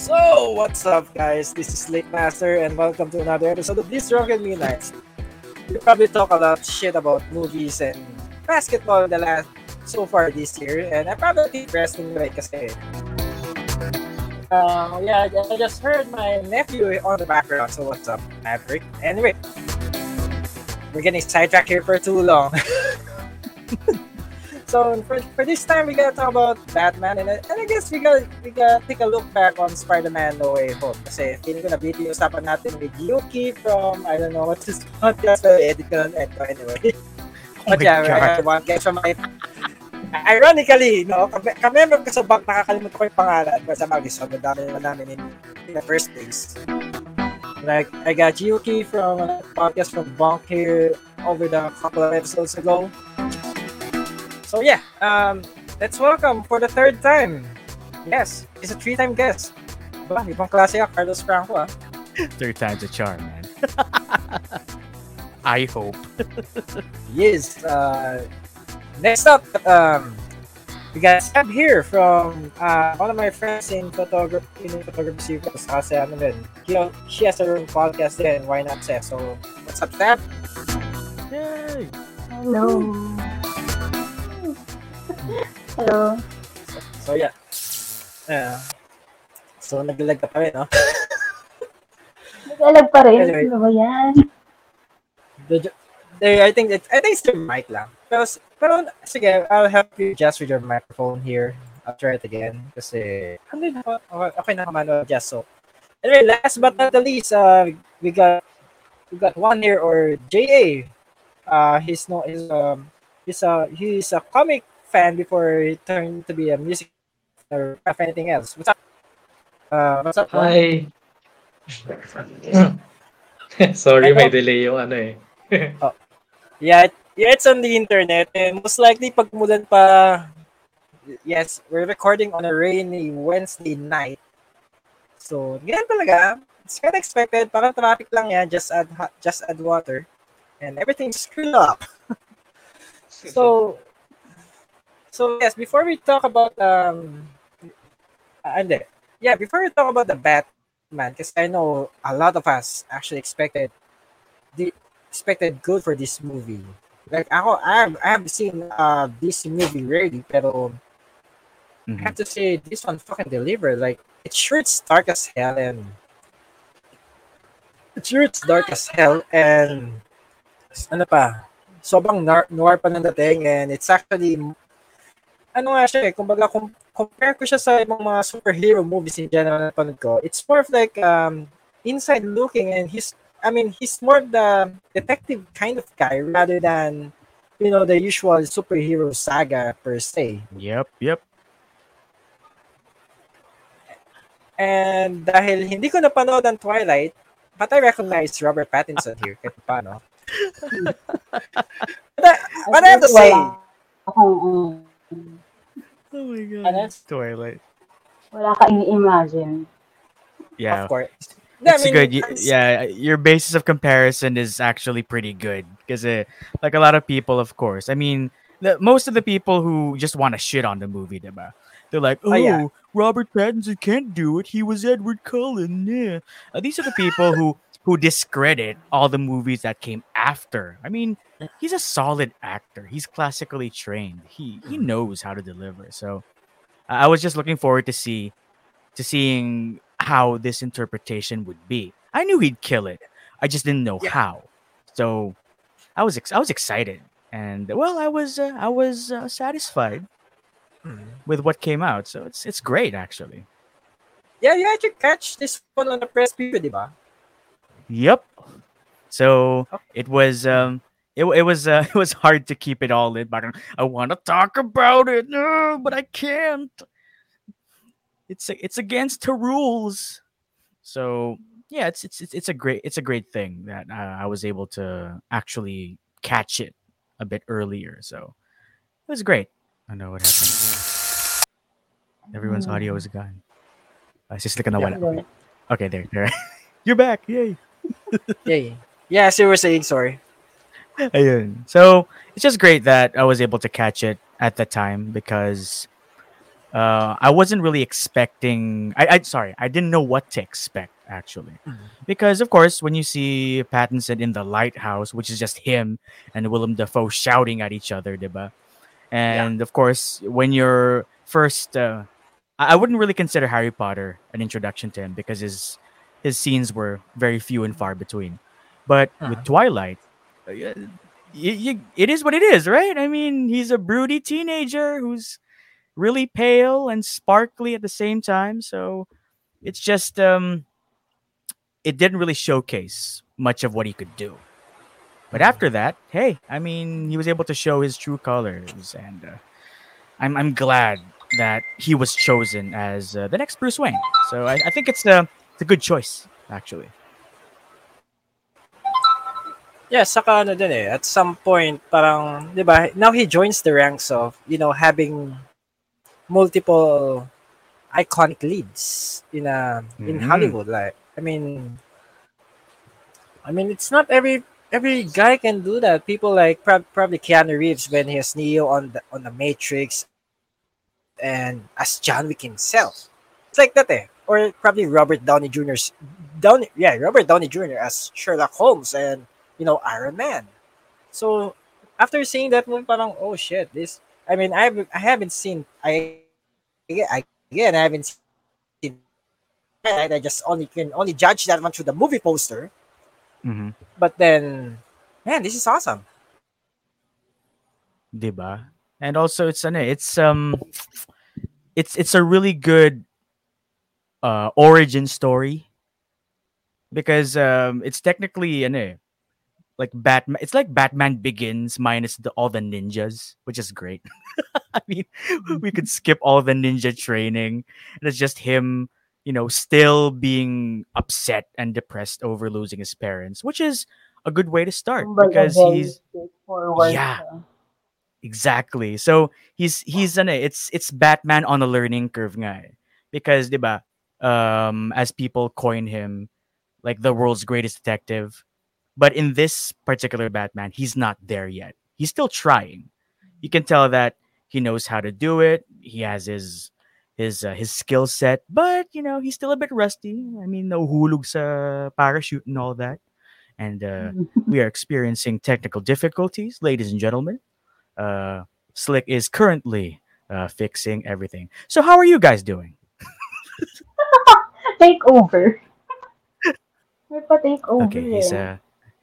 So, what's up, guys? This is Lake Master, and welcome to another episode of This Rocket Midnights. We probably talk a lot shit about movies and basketball the last so far this year, and I probably think wrestling right kasi. Uh, yeah, I just heard my nephew on the background. So what's up, Maverick? Anyway, we're getting sidetracked here for too long. So for, for this time, we gotta talk about Batman, and, I- and I guess we gotta we gotta take a look back on Spider-Man No Way Home. Kasi feeling ko na BT usapan natin with Yuki from I don't know what's his podcast, pero edit ko na ito anyway. Oh But God. I want from my Ironically, no, kami ko sa back, nakakalimutan ko yung pangalan. Kasi mag-isog, dami naman namin in, in the first place. Like, I got Yuki from a podcast from Bonk here over the couple of episodes ago. So yeah, um, let's welcome for the third time. Yes, he's a three-time guest. Diba? Ibang klase ka, Carlos Franco ah. Third time's a charm, man. I hope. Yes. Uh, next up, um, we got Seb here from uh, one of my friends in photography, in photography series. Kasi ano din, he, she has her own podcast din, Why Not Seb? So, what's up, Seb? Yay! Hello. Hello. So, yeah. Uh, so, naglalag ka pa rin, no? Nag-alag pa rin. Anyway. Ano ba yan? The, the, I think it, I think it's the mic lang. Pero, pero sige, I'll help you adjust with your microphone here. I'll try it again. Kasi, ano yun? Okay, okay na naman adjust. So, anyway, last but not the least, uh, we got we got one here or JA. Uh, he's no, he's um, he's a he's a comic fan before he turned to be a music or anything else. What's up? Uh, what's up? Hi. Sorry, may delay yung ano eh. Yeah, it- yeah, it's on the internet and most likely pag mulan pa yes, we're recording on a rainy Wednesday night. So, ganyan talaga. It's kind of expected. Parang traffic lang yan. Just add, just add water. And everything's screwed up. So, so yes, before we talk about, um, uh. Yeah, before we talk about the Batman, because I know a lot of us actually expected the expected good for this movie. Like ako, I have, I have seen uh this movie rarely, pero I Mhm. have to say this one fucking delivered. Like it's sure it's dark as hell and it's sure it's dark as hell and ano pa, sobrang noir, noir pa ng dating and it's actually ano nga siya eh, kumbaga kung compare ko siya sa ibang mga superhero movies in general na panood ko, it's more of like um inside looking and he's I mean he's more of the detective kind of guy rather than you know the usual superhero saga per se. Yep, yep. And dahil hindi ko napanood ang Twilight, but I recognize Robert Pattinson here kahit paano. but, I, but I have to say, um, Oh my god. Ano? Twilight. wala ka ini-imagine. Yeah. of course. No, I It's mean, good. Y- it's- yeah, your basis of comparison is actually pretty good because, uh, like a lot of people, of course. I mean, the, most of the people who just want to shit on the movie, diba? They're like, "Oh, Oh, yeah. Robert Pattinson can't do it. He was Edward Cullen." Yeah, Uh, these are the people who who discredit all the movies that came after. I mean, he's a solid actor. He's classically trained. He he knows how to deliver. So, I was just looking forward to see to seeing how this interpretation would be. I knew he'd kill it. I just didn't know Yeah. how. So, I was ex- I was excited, and well, I was uh, I was uh, satisfied Hmm. with what came out. So it's it's great actually. Yeah, you actually catch this one on the press preview, di ba? Yep. So Oh. it was um it, it was uh, it was hard to keep it all in, but I want to talk about it, no, but I can't. It's it's against the rules. So yeah, it's it's it's, a great it's a great thing that uh, I was able to actually catch it a bit earlier. So it was great. I know what happened. Everyone's audio is gone. Uh, it's just like Yeah. Okay, there, there. You're back. Yay. Yeah. Yeah, as you were saying, sorry. Ayun. So it's just great that I was able to catch it at the time because uh, I wasn't really expecting. I, I sorry, I didn't know what to expect actually, Mhm. because of course when you see Pattinson in the lighthouse, which is just him and Willem Dafoe shouting at each other, diba? And of course when you're first, uh, I I wouldn't really consider Harry Potter an introduction to him because his his scenes were very few and far between. But with Uh-huh. Twilight, uh, y- y- it is what it is, right? I mean, he's a broody teenager who's really pale and sparkly at the same time. So it's just um it didn't really showcase much of what he could do. But after that, hey, I mean, he was able to show his true colors, and uh, I'm I'm glad that he was chosen as uh, the next Bruce Wayne. So I, I think it's a it's a good choice actually. Yeah, saka ano din eh, at some point, parang, di ba, now he joins the ranks of, you know, having multiple iconic leads in uh, in Mhm. Hollywood. Like, I mean, I mean, it's not every every guy can do that. People like prob- probably Keanu Reeves when he has Neo on the on the Matrix, and as John Wick himself. It's like that eh. Or probably Robert Downey Jr.'s Downey, yeah, Robert Downey Jr. as Sherlock Holmes and you know Iron Man. So after seeing that movie, parang oh shit, this. I mean, I haven't, I haven't seen. I I again, I haven't seen. I just only can only judge that one through the movie poster. Mm-hmm. But then, man, this is awesome. Diba? And also it's eh, it's um it's it's a really good uh origin story because um it's technically ano, eh, like Batman it's like Batman Begins minus the, all the ninjas, which is great. I mean, we could skip all the ninja training and it's just him, you know, still being upset and depressed over losing his parents, which is a good way to start Kumbaga, because he's Yeah. Exactly. So he's he's eh, it's it's Batman on a learning curve guy because, Because 'di ba, um as people coin him like the world's greatest detective, but in this particular Batman, he's not there yet. He's still trying. You can tell that he knows how to do it. He has his his uh, his skill set, but you know, he's still a bit rusty. I mean, no hulog sa parachute and all that. And uh we are experiencing technical difficulties, ladies and gentlemen. Uh, Slick is currently uh, fixing everything. So, how are you guys doing? Take over. May pa-take over Okay, he's eh. uh,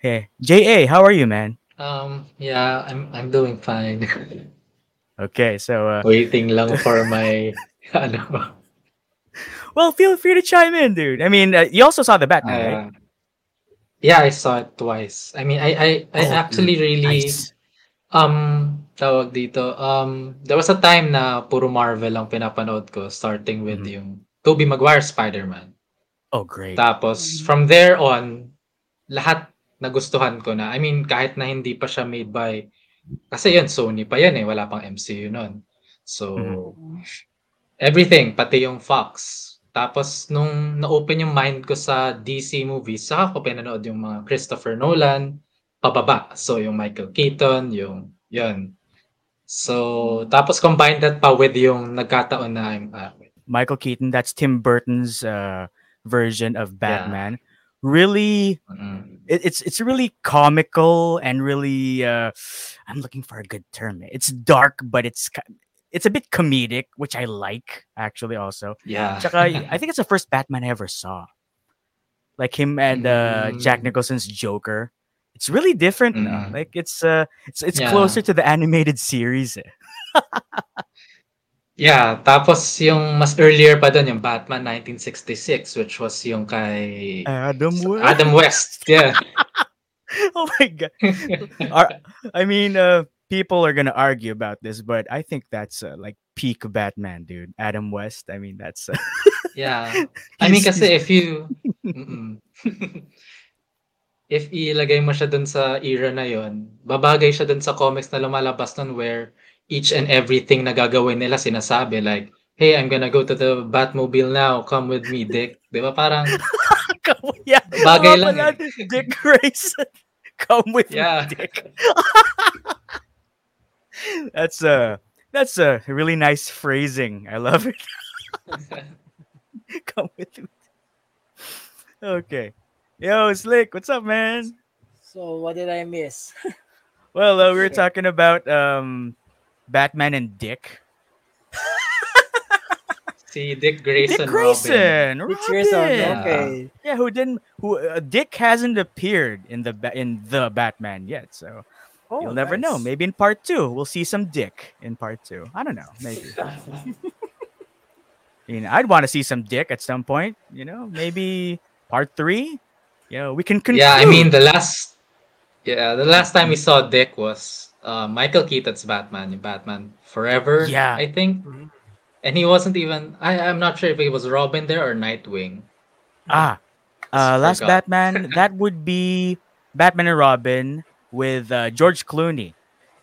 hey, Ja, how are you, man? Um, yeah, I'm I'm doing fine. Okay, so uh, Waiting lang for my ano. well, feel free to chime in, dude. I mean, uh, you also saw the Batman, right? Uh, yeah, I saw it twice. I mean, I I, I Oh, actually really Nice. um tawag dito. Um there was a time na puro Marvel ang pinapanood ko starting with Mhm. yung Tobey Maguire Spider-Man. Oh, great. Tapos from there on lahat nagustuhan ko na. I mean, kahit na hindi pa siya made by kasi yun Sony pa yan eh, wala pang MCU noon. So Mhm. Everything, pati yung Fox. Tapos nung na-open yung mind ko sa DC movies, saka ko pinanood yung mga Christopher Nolan, pababa. So yung Michael Keaton, yung yun. So tapos combine that pa with yung nagkataon na I'm wait. Michael Keaton, that's Tim Burton's uh, version of Yeah. Batman. Really, Mm-mm. It, it's it's really comical and really. Uh, I'm looking for a good term. It's dark, but it's it's a bit comedic, which I like actually. Also, Yeah. Tsaka, I think it's the first Batman I ever saw. Like him and uh, Jack Mm. Nicholson's Joker. It's really different. Mm. Like it's uh it's it's Yeah. closer to the animated series. Yeah, tapos yung mas earlier pa doon yung Batman 1966 which was yung kay Adam West. Adam West. Yeah. oh my god. I mean, uh, people are gonna argue about this, but I think that's uh, like peak Batman, dude. Adam West. I mean, that's uh, Yeah. I mean kasi if you if ilagay mo siya dun sa era na yon, babagay siya dun sa comics na lumalabas nun where each and everything na gagawin nila sinasabi like, hey, I'm gonna go to the Batmobile now, come with me, Dick. Di ba parang, yeah. Bagay oo lang pala, Dick Grayson. Come with Yeah. me, Dick. that's uh That's a really nice phrasing. I love it. Come with me. Okay. Yo, Slick, what's up, man? So what did I miss? Well, uh, we were talking about um, Batman and Dick. See Dick Grayson, Dick Robin. Grayson, Which years on? Robin. Okay. Yeah, who didn't? Who uh, Dick hasn't appeared in the in the Batman yet, so Oh, you'll never know. Maybe in part two, we'll see some Dick in part two. I don't know. Maybe. you know, I'd want to see some Dick at some point. You know, maybe part three. You know, we can conclude. Yeah, I mean the last yeah, the last time we saw Dick was uh, Michael Keaton's Batman, Batman Forever. Yeah. I think. Mhm. And he wasn't even I, I'm not sure if it was Robin there or Nightwing. ah, uh, last Batman. that would be Batman and Robin with uh, George Clooney,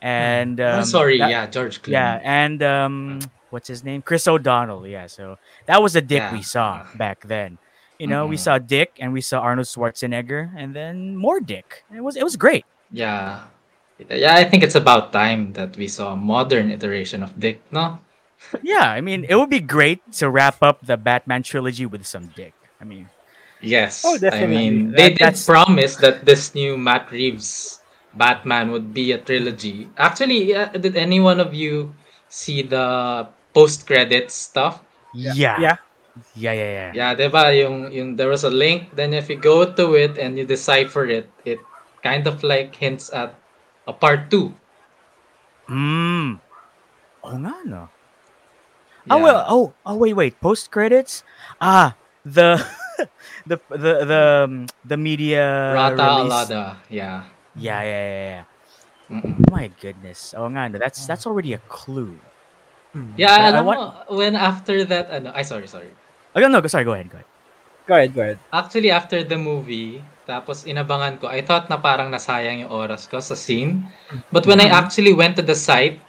and um, oh, sorry, that- yeah, George Clooney. Yeah, and um, what's his name? Chris O'Donnell. Yeah, so that was a Dick we saw back then. You know, we Mhm. saw Dick and we saw Arnold Schwarzenegger, and then more Dick. It was it was great. Yeah. Yeah, I think it's about time that we saw a modern iteration of Dick, no? Yeah, I mean, it would be great to wrap up the Batman trilogy with some Dick. I mean, Yes. Oh, definitely. I definitely. mean, That- they did that's- promise that this new Matt Reeves Batman would be a trilogy. Actually, yeah, did any one of you see the post-credits stuff? yeah, Yeah. yeah, yeah, yeah. yeah. Yeah, diba? Yung, yung, there was a link, then if you go to it and you decipher it, it kind of like hints at a part two. Mm. Oh nga no. Yeah. Oh well. Oh oh wait wait. Post credits. Ah the the the the um, the media Rata release- Alada. Yeah. Yeah yeah yeah. yeah. Mm-mm. My goodness. Oh nga no. That's that's already a clue. Yeah, I alam want- mo, when after that, ano, ay, sorry, sorry. Oh no, go sorry. Go ahead. Go ahead. Go ahead, go ahead. Actually, after the movie, tapos inabangan ko, I thought na parang nasayang yung oras ko sa scene. But when I actually went to the site,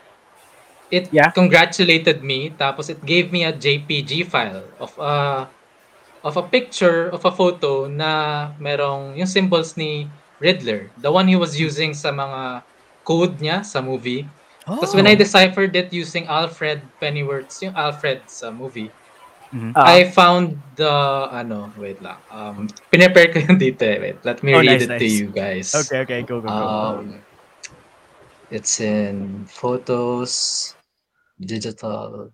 it Yeah. congratulated me. Tapos it gave me a JPG file of a of a picture of a photo na merong yung symbols ni Riddler, the one he was using sa mga code niya sa movie. Tapos when I Oh. deciphered it using Alfred Pennyworth's yung Alfred sa movie, Mhm. Ah. I found the ano, wait lang. Um pinrepare ko yung dito eh. Wait, let me Oh, read nice, it to nice. you guys. Okay okay go go go. Um it's in photos digital.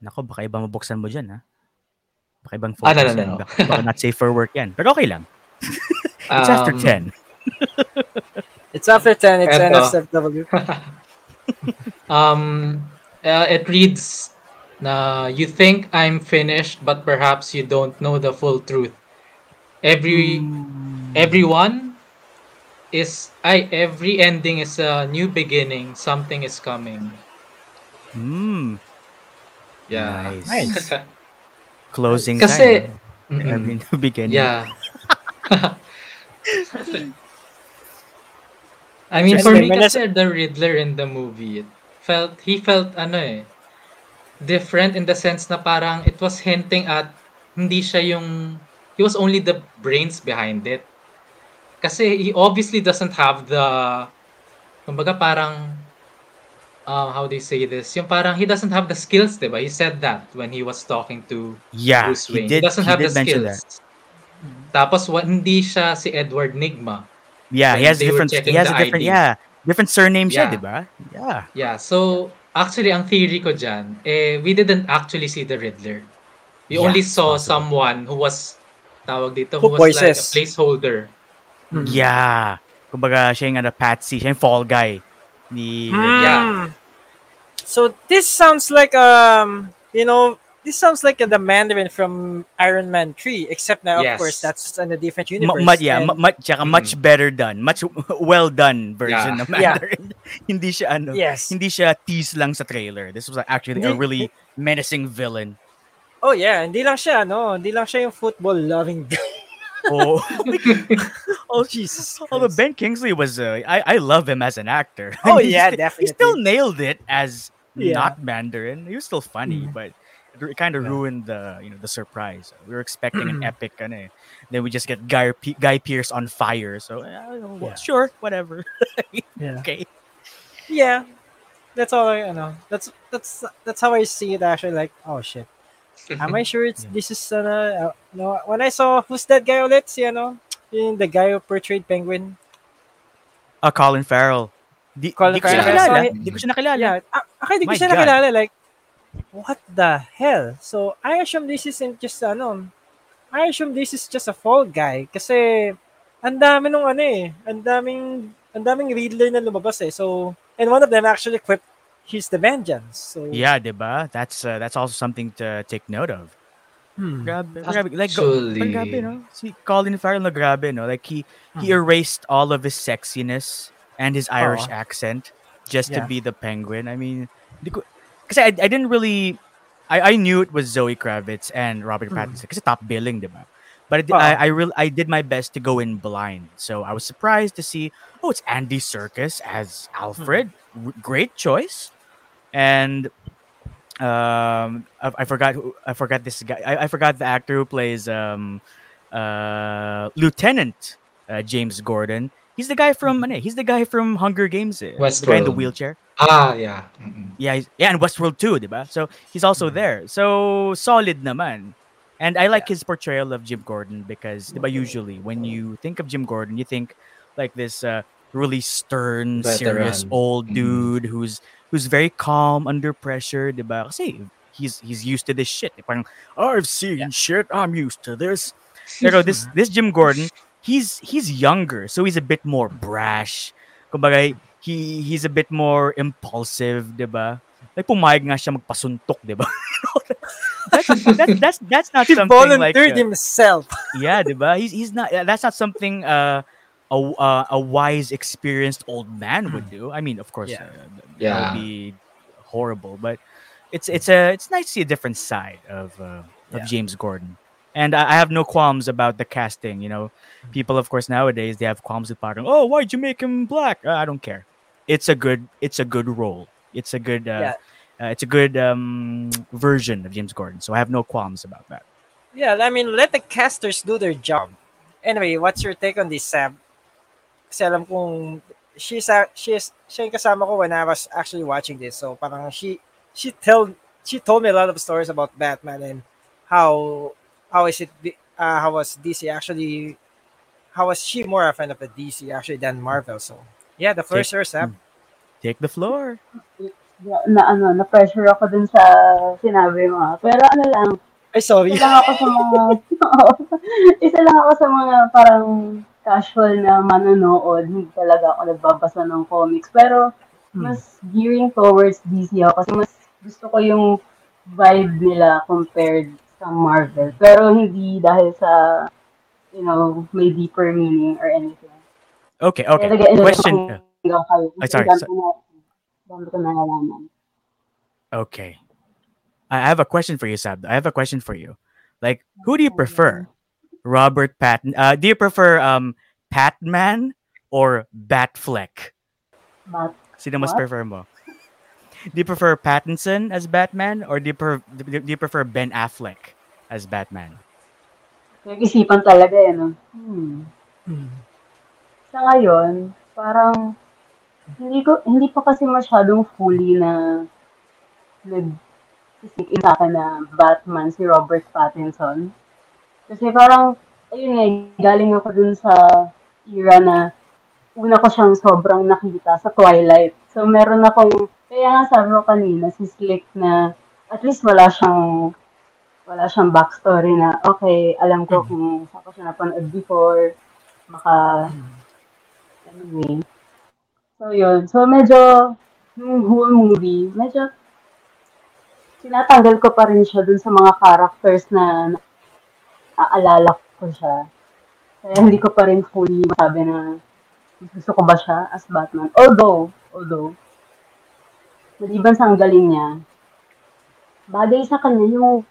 Nako baka iba mabuksan mo diyan ha. Baka ibang Ah, no, photos no, no, no. Baka, baka not safe for work yan. Pero okay lang. It's after Um, 10. It's after 10, it's Eto. NSFW. Um uh, it reads na you think I'm finished but perhaps you don't know the full truth. Every everyone is I every ending is a new beginning. Something is coming. Mm, Yeah. Nice. closing Kasi time. Mm-mm. Every new beginning. Yeah. I mean, for me when kasi the Riddler in the movie, it felt, he felt ano eh, different in the sense na parang it was hinting at hindi siya yung, he was only the brains behind it. Kasi he obviously doesn't have the, kumbaga parang, uh, how do you say this? Yung parang he doesn't have the skills, diba? He said that when he was talking to Yeah, Bruce he Wayne. did, he doesn't he have the skills. that. Tapos wa, hindi siya si Edward Nigma. Yeah, he has different. He has a different. ID. Yeah, different surname siya, Yeah. di ba? Yeah. Yeah, so actually ang theory ko dyan, eh, we didn't actually see the Riddler. We Yeah, only saw possible. someone who was, tawag dito, who Who was like a voices. placeholder. Hmm. Yeah. Kumbaga, siya yung ano, patsy. Siya yung fall guy. Ni, Yeah. So this sounds like um, you know, this sounds like the Mandarin from Iron Man 3, except now Yes. of course that's in a different Ma- universe. ma- yeah, and- ma- ma- tsaka much better done. Much well done version Yeah. ng Yeah. Mandarin. hindi siya ano, yes. hindi siya tease lang sa trailer. This was actually a Hindi- really menacing villain. Oh yeah, hindi lang siya no, hindi lang siya yung football loving guy. Oh, oh Jesus. although Christ. Ben Kingsley was, uh, I I love him as an actor. Oh He yeah, st- definitely. he still nailed it as Yeah. not Mandarin. He was still funny, Mm. but it kind of Yeah. ruined the you know the surprise. We were expecting an epic, and eh. then we just get Guy P- Guy Pearce on fire. So uh, well, Yeah. sure, whatever. Yeah. okay. Yeah. that's all I, you know, that's, that's, that's how I see it actually, like, oh shit. Am I sure it's, Yeah. this is, uh, uh, no, when I saw, who's that guy ulit, si, ano, yung the guy who portrayed Penguin, Ah, Colin Farrell. Di, Colin di ko siya Farrell. nakilala. So, Di ko siya nakilala. Yeah. Ah, okay, di ko My siya God. nakilala. Like, what the hell? So, I assume this isn't just, ano, I assume this is just a fall guy. Kasi, ang dami nung ano eh. Ang daming, ang daming Riddler na lumabas eh. So, and one of them actually quipped, he's the vengeance. So, Yeah, diba? That's uh, that's also something to take note of. hmm. Grabe, grabe. Like, go, Actually- parang grabe, no? Si Colin Farrell na grabe, no? Like, he, he Mhm. erased all of his sexiness and his Irish Oo. accent just to be the penguin. I mean, di ko, kasi I, I didn't really, I, I knew it was Zoe Kravitz and Robert Mhm. Pattinson kasi top billing, diba? But I. I, I, real, I did my best to go in blind. So I was surprised to see, oh, it's Andy Serkis as Alfred. R- great choice. And um I, I forgot who I forgot this guy I, I forgot the actor who plays um uh Lieutenant uh, James Gordon. He's the guy from ano eh, he's the guy from Hunger Games. eh, The guy in the wheelchair. Ah, yeah. Mm-mm. Yeah, yeah, and Westworld too, diba? So he's also there. So solid naman. And I like his portrayal of Jim Gordon because diba, usually when you think of Jim Gordon, you think like this uh, really stern, serious Veteran. old Mhm. dude who's who's very calm under pressure, diba? Kasi he's he's used to this shit. Parang I've seen shit, I'm used to this. Pero this this Jim Gordon, he's he's younger, so he's a bit more brash. Kumbaga, he he's a bit more impulsive, 'di ba? Like pumayag nga siya magpasuntok, 'di ba? that's, that's that's that's not He something like volunteered uh, himself. yeah, 'di ba? He's he's not that's not something uh a uh, a wise experienced old man would do. I mean, of course, Yeah. uh, that Yeah. would be horrible, but it's it's a it's nice to see a different side of uh, of Yeah. James Gordon. And I I have no qualms about the casting. You know, people, of course, nowadays they have qualms with parang, Oh, why'd you make him black? Uh, I don't care. It's a good. It's a good role. It's a good. Uh, Yeah. uh, it's a good um, version of James Gordon. So I have no qualms about that. Yeah, I mean, let the casters do their job. Anyway, what's your take on this, Sam? Kasi alam kong she's she's siya yung kasama ko when I was actually watching this. So parang she she told she told me a lot of stories about Batman and how how is it uh, how was DC actually how was she more a fan of the DC actually than Marvel. So yeah, the first yours, Sam. Take the floor. na ano, na pressure ako dun sa sinabi mo. Pero ano lang, Ay, sorry. isa lang ako sa mga, isa lang ako sa mga parang casual na manonood. Hindi talaga ako nagbabasa ng comics. Pero, mas gearing towards DC ako kasi mas gusto ko yung vibe nila compared sa Marvel. Pero hindi dahil sa, you know, may deeper meaning or anything. Okay. Okay. Kaya Question. ako hanggang kayo. Ay, sorry, Dami sorry. na- dami ko nalalaman. Okay. I I have a question for you, Sab. I have a question for you. Like, who do you prefer? Robert Patton. Uh, do you prefer um Patman or Batfleck? Bat Sino mas What? prefer mo? Do you prefer Pattinson as Batman or do you, per- do you prefer Ben Affleck as Batman? Nag-isipan talaga eh, no? Hmm. Hmm. Sa ngayon, parang, hindi ko, hindi pa kasi masyadong fully na nag sneak in sa akin na Batman si Robert Pattinson. Kasi parang, ayun nga, galing ako dun sa era na una ko siyang sobrang nakita sa Twilight. So, meron akong, kaya nga sabi ko kanina, si Slick na at least wala siyang wala siyang backstory na, okay, alam ko kung saan ko siya napanood before, maka, anyway. So, yun. So, medyo, yung whole movie, medyo, tinatanggal ko pa rin siya dun sa mga characters na naaalala ko siya. Kaya hindi ko pa rin fully masabi na gusto ko ba siya as Batman. Although, although, maliban sa ang galing niya, bagay sa kanya yung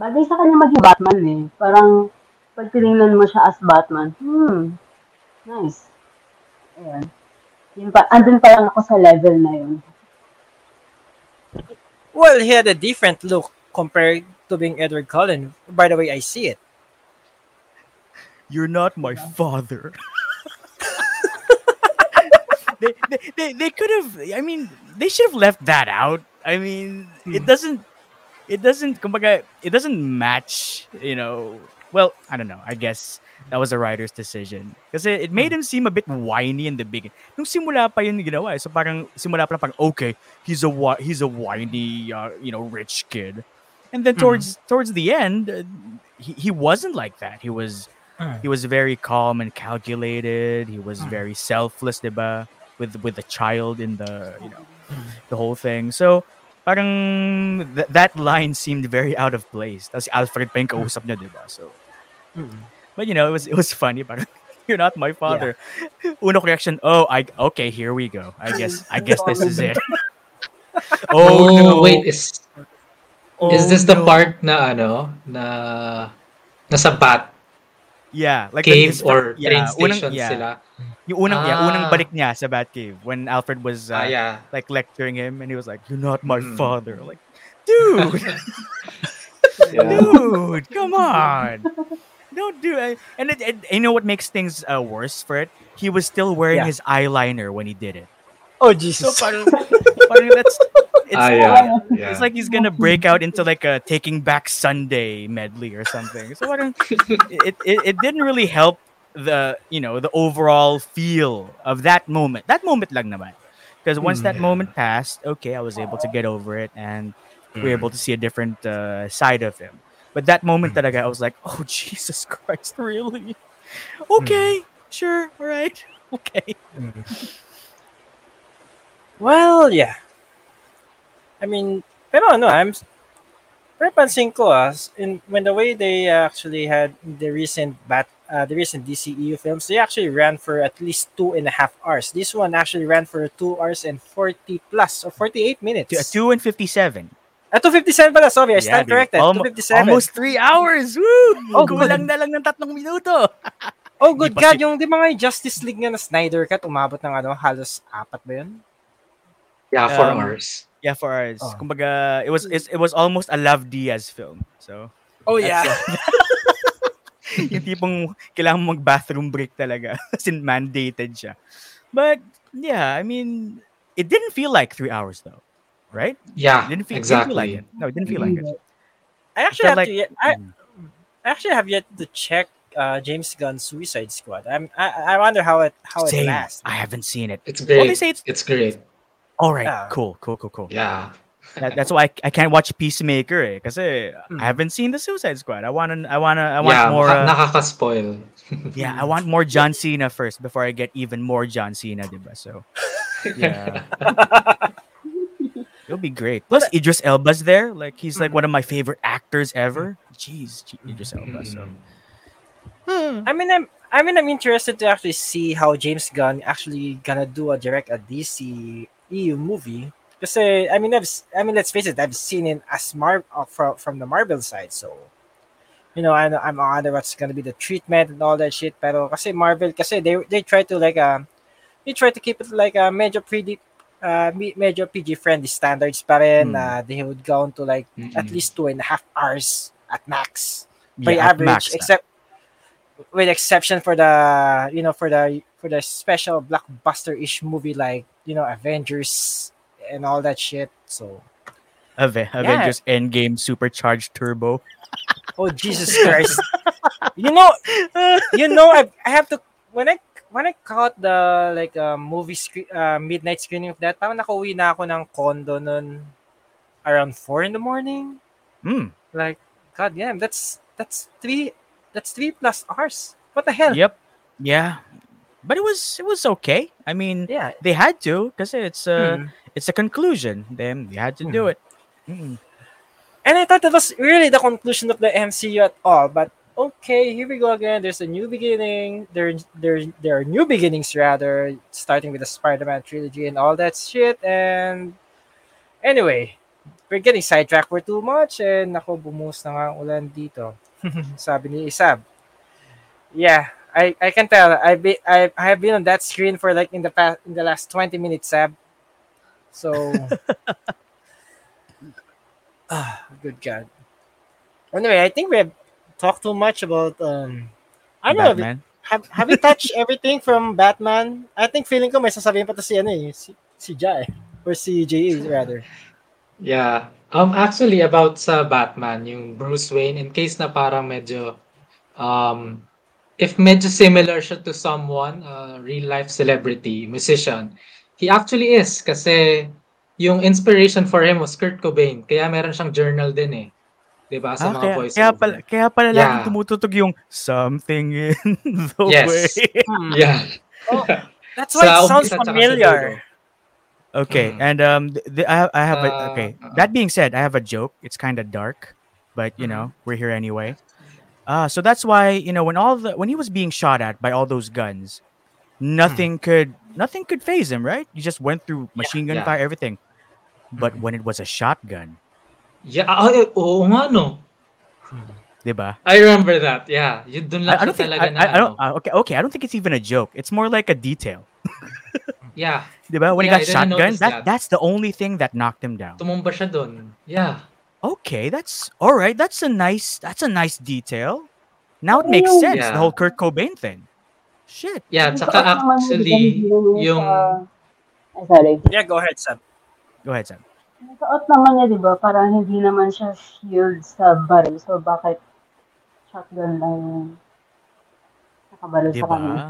bagay sa kanya maging Batman eh. Parang pag tinignan mo siya as Batman, hmm, nice. Ayan. Yun pa, andun pa lang ako sa level na yun. Well, he had a different look compared to being Edward Cullen. By the way, I see it. You're not my father. they, they, they, they could have. I mean, they should have left that out. I mean, it Hmm. doesn't. It doesn't. Kumbaga, it doesn't match. You know. Well, I don't know. I guess that was a writer's decision. Because it made him seem a bit whiny in the beginning. Nung simula pa yun ginawa, eh, so parang simula pa lang parang okay, he's a he's a whiny, uh, you know, rich kid. And then Mhm. towards towards the end, uh, he, he wasn't like that. He was Mm. he was very calm and calculated. He was Mm. very selfless, diba? With with the child in the you know the whole thing. So parang th- that line seemed very out of place. That's si Alfred pa yung kausap niya, diba? So Mm. but you know, it was it was funny. Parang you're not my father. Uno ko reaction. Oh, I okay. Here we go. I guess I guess this is it. Oh, oh, no! wait, is Oh, is this the no. part na ano na nasa bat Yeah, like cave his or fir- train yeah, unang, station yeah, sila? Yung unang, yeah, unang Ah. balik niya sa Batcave when Alfred was Ah, uh, yeah. like lecturing him and he was like, "You're not my Mm. father." Like, dude, dude, come on. Don't do it. And, it, it, you know what makes things uh, worse for it? He was still wearing Yeah. his eyeliner when he did it. Oh, So Jesus. parang, parang that's it's, Ah, yeah. yeah. it's like he's gonna break out into like a Taking Back Sunday medley or something. So parang, it, it it didn't really help the you know the overall feel of that moment. That moment lang naman. Because once that Mm. moment passed, okay, I was able to get over it and we were able to see a different uh, side of him. But that moment talaga, I got, I was like, oh Jesus Christ, really? Okay, sure, all right, okay. Mm. Well, yeah. I mean, pero ano, I'm pero pansin ko ah, in when the way they actually had the recent bat uh, the recent DCEU films, they actually ran for at least two and a half hours. This one actually ran for two hours and forty plus or forty eight minutes. Two, two and fifty-seven. Ah, 257 pala, sorry, I Yeah, stand dude. corrected. Almo- 257. Almost three hours. Woo! Oh, Kulang na lang ng tatlong minuto. Oh, good Di pa God, si- yung di ba nga yung Justice League nga na Snyder Cut, umabot ng ano, halos apat ba yun? Yeah, four Um, hours. Yeah, four hours. Oh. Kumbaga, it was it's, it was almost a Lav Diaz film. So, Oh, That's yung tipong kailangan mo mag-bathroom break talaga. As in, mandated siya. But, yeah, I mean, it didn't feel like three hours though. Right? Yeah, It didn't feel, didn't feel like exactly. it. No, it didn't feel like it. I actually have felt to like- yet, I, Mm. I actually have yet to check uh, James Gunn's Suicide Squad. I'm I, I wonder how it how it Same. lasts. I haven't seen it. It's Well, great. they say it's It's great. all right. Yeah. Cool, cool, cool, cool. Yeah. That, that's why I, I can't watch Peacemaker eh. Kasi Mm. I haven't seen the Suicide Squad. I want to I want to I want yeah, more maka- uh, nakaka-spoil. Yeah, I want more John Cena first before I get even more John Cena, diba? So, yeah. It'll be great. Plus, Idris Elba's there. Like, he's like one of my favorite actors ever. Jeez, Idris Elba. So, I mean, I'm I mean, I'm interested to actually see how James Gunn actually gonna do a direct a DC EU movie. Because I mean, I've I mean, let's face it, I've seen it as Mar uh, from from the Marvel side, so you know, I know I'm on what's gonna be the treatment and all that shit. Pero kasi Marvel, kasi they they try to like um, they try to keep it like a major pretty. Uh, medyo PG friendly standards pa rin Hmm. na they would go on to like at Mm-mm. least two and a half hours at max by yeah, at average, max na. except with exception for the you know for the for the special blockbuster ish movie like you know Avengers and all that shit. So Ave- Avengers Endgame Supercharged Turbo. oh Jesus Christ, you know you know I, I have to when I when I caught the like uh, movie screen uh, midnight screening of that, parang nakauwi na ako ng condo nun around four in the morning. Mm, Like God damn, that's that's three that's three plus hours. What the hell? yep. Yeah. But it was it was okay. I mean, Yeah. they had to because it's a Hmm. it's a conclusion. Then they had to do it. Mm. And I thought that was really the conclusion of the MCU at all. But okay, here we go again. There's a new beginning. There, there, there are new beginnings rather, starting with the Spider-Man trilogy and all that shit. And anyway, we're getting sidetracked for too much. And nako, bumuhos na nga ang ulan dito. Sabi ni Isab. Yeah, I, I can tell. I be I, I have been on that screen for like in the past in the last 20 minutes, Sab. So Ah, good God. Anyway, I think we have talked too much about um I don't know Batman. have, have you touched everything from Batman? I think feeling ko may sasabihin pa to si ano eh, si, si Ja eh. Or si J.A. rather. Yeah. Um, actually, about sa Batman, yung Bruce Wayne, in case na parang medyo, um, if medyo similar siya to someone, a real-life celebrity, musician, he actually is kasi yung inspiration for him was Kurt Cobain. Kaya meron siyang journal din eh. 'Di ba? Sa Ah, mga kaya, voice kaya pala, kaya pala laging Yeah. tumututog yung something in the Yes. way. Yeah. That's why it sounds umpisa tsaka sa familiar. Okay, Mm. and um, th- th- I have, I have a Uh, okay. uh. That being said, I have a joke. It's kind of dark, but you know we're here anyway. Uh, so that's why you know when all the when he was being shot at by all those guns, nothing could nothing could phase him. Right? You just went through machine gun yeah. fire, everything. But Mhm. when it was a shotgun, Yeah, ah, eh, oo no. diba? I remember that. Yeah. Dun lang I, I don't think I, na I, don't uh, okay okay I don't think it's even a joke. It's more like a detail. Yeah. Diba? When Yeah, he got shotgun, that, that. that's the only thing that knocked him down. Tumumba siya. Yeah. Okay, that's all right. That's a nice that's a nice detail. Now it makes yung- sense. The whole Kurt Cobain thing. Shit. Yeah, Yung tsaka suot naman actually, di ba, hindi naman yung... sa- Ay, sorry. Yeah, go ahead, Sam. Go ahead, Sam. Yung suot naman niya, di ba, parang hindi naman siya shield sa baril. So, bakit shotgun lang yung nakabaril sa kanya? Diba?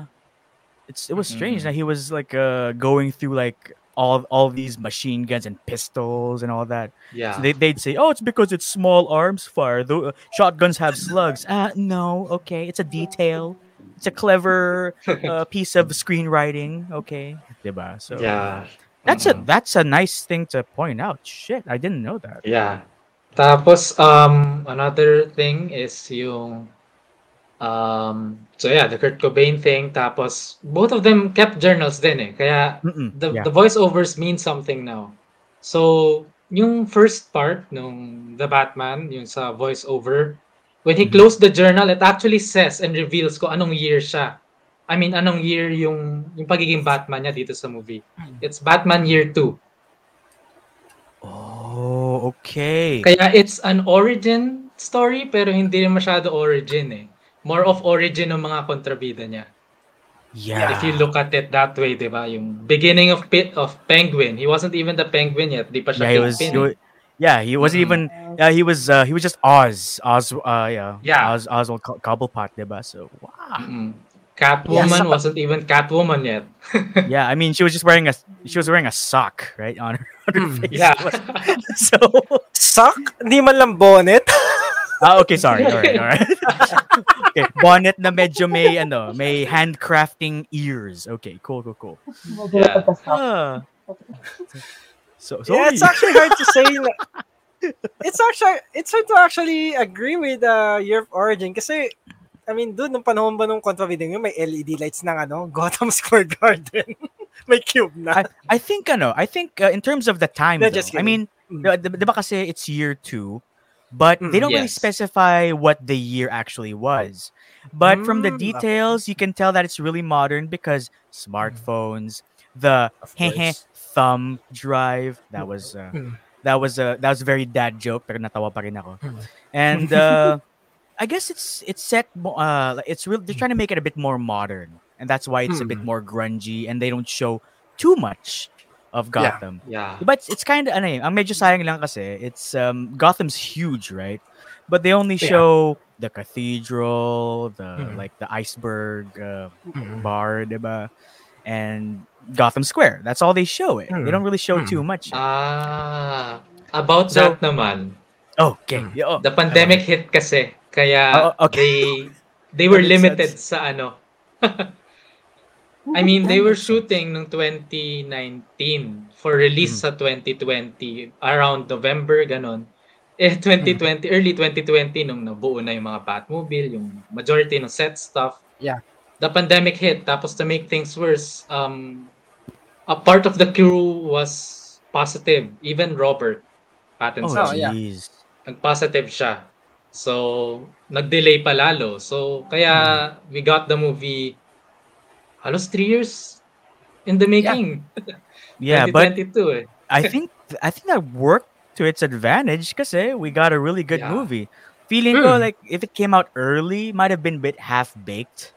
It's it was strange Mhm. that he was like uh going through like all all these machine guns and pistols and all that. Yeah. So they they'd say, "Oh, it's because it's small arms fire. The uh, shotguns have slugs." Ah, no. Okay, it's a detail. It's a clever uh, piece of screenwriting. Okay, diba? So yeah. that's a Mhm. that's a nice thing to point out. Shit, I didn't know that. Yeah. Tapos, um, another thing is yung, so yeah, the Kurt Cobain thing. Tapos, both of them kept journals din eh. Kaya, Mm-mm, the, yeah. the voiceovers mean something now. So, yung first part nung The Batman, yung sa voiceover, when he Mhm. closed the journal, it actually says and reveals ko anong year siya. I mean, anong year yung, yung pagiging Batman niya dito sa movie. It's Batman Year 2. Oh, okay. Kaya it's an origin story pero hindi rin masyado origin eh. More of origin ng mga kontrabida niya. Yeah. If you look at it that way, 'di ba? Yung beginning of pit of Penguin, he wasn't even the Penguin yet. Di pa siya yeah, he was, Kingpin he eh. wa- yeah, he wasn't Mhm. even. Yeah, he was. Uh, he was just Oz. Oz. Uh, yeah. Yeah. Oz. Oswald Co- Cobblepot, diba? So wow. Mm-mm. Catwoman Yeah, wasn't even Catwoman yet. yeah, I mean, she was just wearing a. She was wearing a sock, right, on her, on her Mm, face. Yeah. so. sock, Hindi man lang bonnet? Ah, okay, sorry. All right, all right. okay, bonnet na medyo may ano, may handcrafting ears. Okay, cool, cool, cool. Yeah. Ah. So, Yeah, it's actually hard to say. na- it's actually it's hard to actually agree with uh, your origin kasi I mean, doon nung panahon ba nung kontrabida yun, may LED lights ng ano, Gotham Square Garden. may cube na. I, I think ano, I think uh, in terms of the time No, though, I mean, Mm. di- di ba kasi it's year 2, but they Mm, don't really specify what the year actually was. But from the Mm, details, you can tell that it's really modern because smartphones, the Of hehe course. thumb drive, that was uh, Mm. that was a that was a very dad joke pero natawa pa rin ako. Mm. And uh, I guess it's it's set uh it's real they're trying to make it a bit more modern and that's why it's a bit Mm. more grungy and they don't show too much of Gotham. Yeah. But it's, it's kind of ano eh, ang medyo sayang lang kasi it's um Gotham's huge, right? But they only Yeah. show the cathedral, the Mhm. like the iceberg uh, Mm. bar, diba? And Gotham Square. That's all they show it. They Mm. don't really show too much. Ah, about So- that naman. oh, okay. Mm. Yeah, oh, The pandemic hit kasi kaya Oh, okay. they they were limited sense. sa ano. I mean, they were shooting noong 2019 for release sa 2020 around November ganon. Eh 2020 early 2020 nung nabuo na yung mga Batmobile, yung majority ng set stuff. Yeah. The pandemic hit tapos to make things worse, um a part of the crew was positive, even Robert Pattinson. oh, Oh, yeah. jeez. nag-positive siya. So, nag-delay pa lalo. So, kaya we got the movie halos three years in the making. Yeah, but eh. I think I think that worked to its advantage kasi we got a really good Yeah. movie. Feeling ko Hmm. like if it came out early, might have been a bit half baked.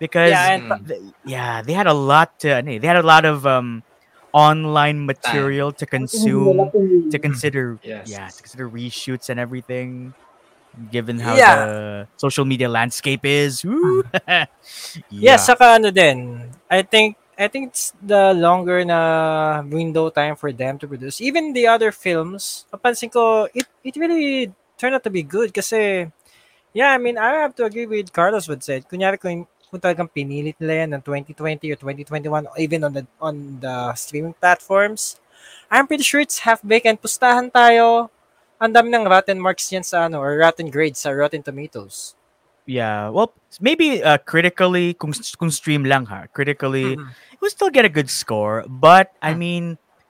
because Yeah, and Mm. th- yeah, they had a lot to eh, they had a lot of um online material to consume to consider Yes. yeah to consider reshoots and everything given how Yeah. the social media landscape is Woo. Yeah, saka ano din, I think I think it's the longer na window time for them to produce. Even the other films, napansin ko, it, it really turned out to be good kasi, yeah, I mean, I have to agree with Carlos what said. Kunyari kung, kung talagang pinilit nila yan ng 2020 or 2021, or even on the on the streaming platforms, I'm pretty sure it's half-baked and pustahan tayo. Ang dami ng rotten marks yan sa ano, or rotten grades sa Rotten Tomatoes. yeah well maybe uh, critically kung, kung stream lang ha critically Mhm. it would still get a good score but i Mm. mean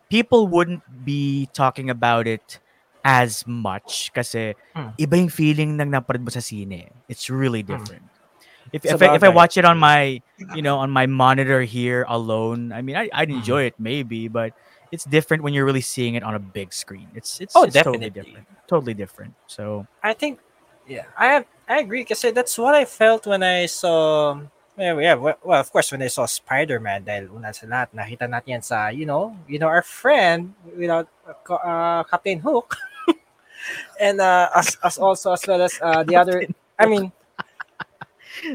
people wouldn't be talking about it as much kasi Mm. iba yung feeling ng napanood mo sa sine it's really Mm. different if, Sa if, I, if I watch it on my you know on my monitor here alone i mean I, i'd Mm. enjoy it maybe but it's different when you're really seeing it on a big screen. It's it's, Oh, it's totally definitely. different totally different. So I think, yeah, I have, I agree. Because that's what I felt when I saw, well, yeah, well, well, of course, when I saw Spider-Man dahil una sa lahat, nakita natin yan sa, you know, you know, our friend, without, uh, Captain Hook, and uh, us, us also, as well as uh, the other, I mean,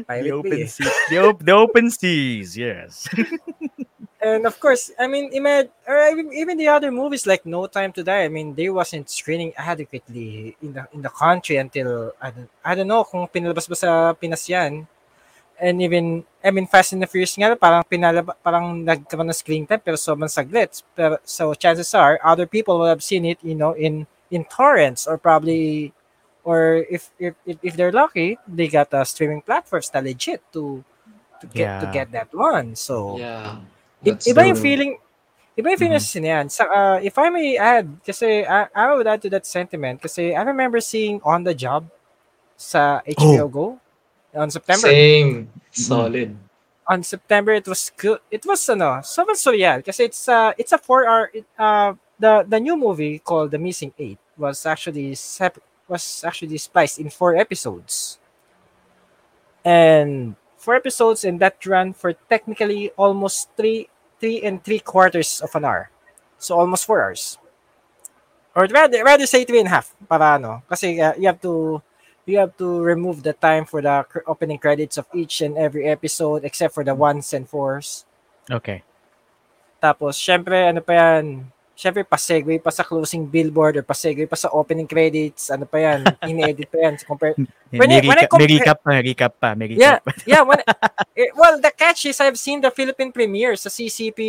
the open seas the, op- the open seas yes And of course, I mean, imagine, even, even the other movies like No Time to Die. I mean, they wasn't screening adequately in the in the country until I don't, I don't know kung pinalabas ba sa Pinas yan. And even I mean, Fast and the Furious nga parang pinalab parang nagkaroon ng screen time pero sobrang saglit. Pero so chances are other people will have seen it, you know, in in torrents or probably or if if if, if they're lucky, they got a streaming platforms that legit to to get to get that one. So Yeah. That's iba yung feeling iba yung feeling Mhm. sa sinihan. Sa, uh, if I may add, kasi I, I would add to that sentiment kasi I remember seeing On the Job sa HBO Go on September. Same. Solid. On September, it was good. It was ano, sobrang surreal kasi it's uh, it's a four hour it, uh, the the new movie called The Missing Eight was actually sep- was actually spliced in four episodes. And four episodes and that run for technically almost three three and three quarters of an hour. So almost four hours. Or rather, rather say three and a half para ano. Kasi uh, you have to you have to remove the time for the opening credits of each and every episode except for the ones and fours. okay Tapos, syempre, ano pa yan? Syempre, pasegue pa sa closing billboard or pasegue pa sa opening credits. Ano pa yan? In-edit pa yan. Compare, may, When I- may when I recap, may compare- recap pa recap pa may Yeah. recap pa. yeah, when, eh, well, the catch is I've seen the Philippine premiere sa CCP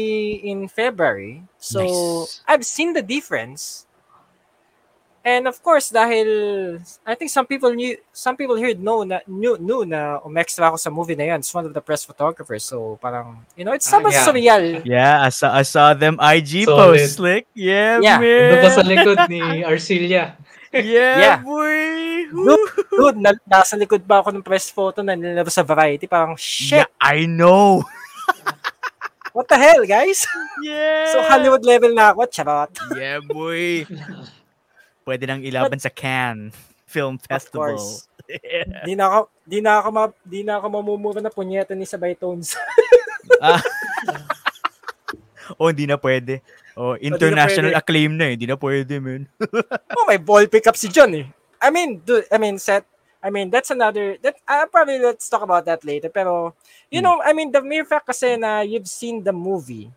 in February. So, Nice. I've seen the difference. And of course, dahil I think some people knew, some people here know na knew, knew na umextra ako sa movie na yan. It's one of the press photographers. So, parang, you know, it's Ah, somewhat yeah. surreal. Yeah, I saw I saw them IG Solid. posts, Slick. Yeah, Yeah. Ano ba sa man. likod ni Arcilia? Yeah, Yeah. boy. Dude, na, nasa likod ba ako ng press photo na nilabas sa variety? Parang, shit, Yeah, I know. what the hell, guys? Yeah. So, Hollywood level na ako. Charot. Yeah, boy. Pwede nang ilaban sa Cannes Film Festival. Yeah. Di na ako, di na ako, ma, di na ako mamumura na punyeta ni Sabay Tones. Ah. oh, hindi na pwede. Oh, international pwede. acclaim na eh. Hindi na pwede, man. oh, may ball pickup si John eh. I mean, dude, I mean, set, I mean, that's another, that, uh, probably let's talk about that later. Pero, you Hmm. know, I mean, the mere fact kasi na you've seen the movie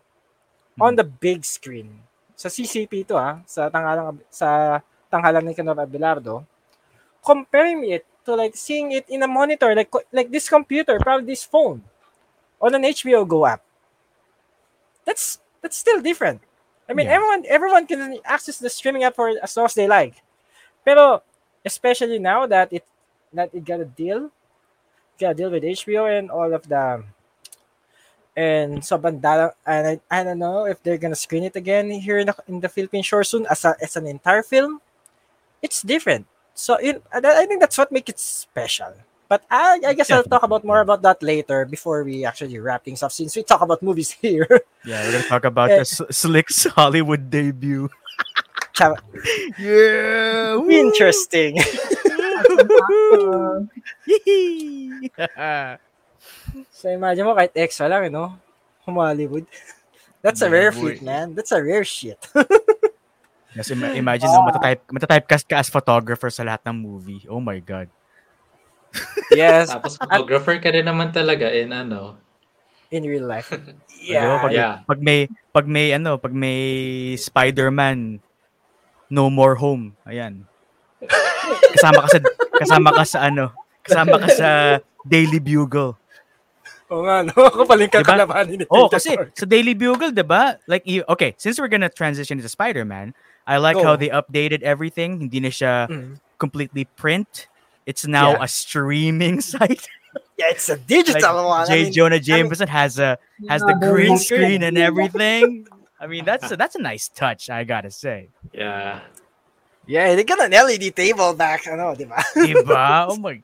on Hmm. the big screen, sa CCP to ah, sa tanghalang, sa tanghalang Nicanor Abelardo, comparing it to like seeing it in a monitor, like like this computer, probably this phone, on an HBO Go app. That's that's still different. I mean, Yeah. everyone everyone can access the streaming app for as long as they like. Pero especially now that it that it got a deal, got a deal with HBO and all of the and so bandala and I, I don't know if they're gonna screen it again here in the, in the Philippine shore soon as a, as an entire film. It's different. So it, I think that's what makes it special. But I, I guess I'll talk about more about that later before we actually wrap things up since we talk about movies here. Yeah, we're gonna talk about Eh. Slick's Hollywood debut. Yeah. woo. Interesting. As an actor, Yee-hee. So imagine mo kahit extra lang, you know? Hollywood. That's a rare feat, man. That's a rare shit. Kasi ima- imagine, no, matatype, matatypecast ka as photographer sa lahat ng movie. Oh my God. yes, Tapos photographer ka rin naman talaga in ano. in real life. Yeah. Pag, Yeah. pag may, pag may, ano, pag may Spider-Man, No More Home. Ayan. Kasama ka sa, kasama ka sa, ano, kasama ka sa Daily Bugle. Oo nga, no? Ako pala yung Diba? kakalabanin ni Oh, Tito kasi sa Daily Bugle, 'di ba? Like you, okay, since we're gonna transition to Spider-Man, I like how they updated everything. Hindi na siya Mm. completely print. It's now Yeah. a streaming site. Yeah, it's a like digital one. I J. mean, Jonah Jameson has a has the green screen and everything. I mean, that's a, that's a nice touch, I gotta say. Yeah. yeah, they got an LED table back, ano, di ba? Diba? Oh my,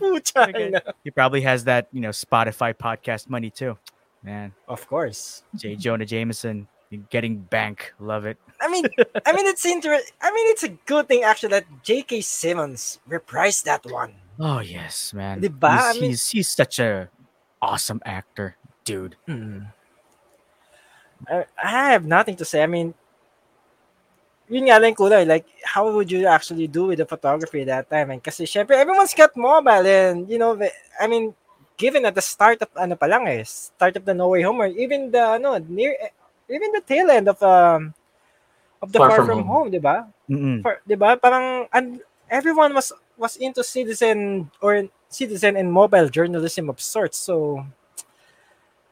Pucha, he probably has that you know Spotify podcast money too. Man, Of course. J. Jonah Jameson getting bank, love it. I mean, I mean, it's inter- I mean, it's a good thing actually that J.K. Simmons reprised that one. Oh yes, man. Diba? He's, I mean- he's he's such a awesome actor, dude. I, I have nothing to say. I mean, yun nga lang kulay. Like, how would you actually do with the photography that time? And kasi syempre, everyone's got mobile and, you know, I mean, given at the start of, ano pa lang eh, start of the No Way Home or even the, ano, near, even the tail end of, um, of the Far, From, Home, di ba? For, ba? Parang, and everyone was, was into citizen or citizen and mobile journalism of sorts. So,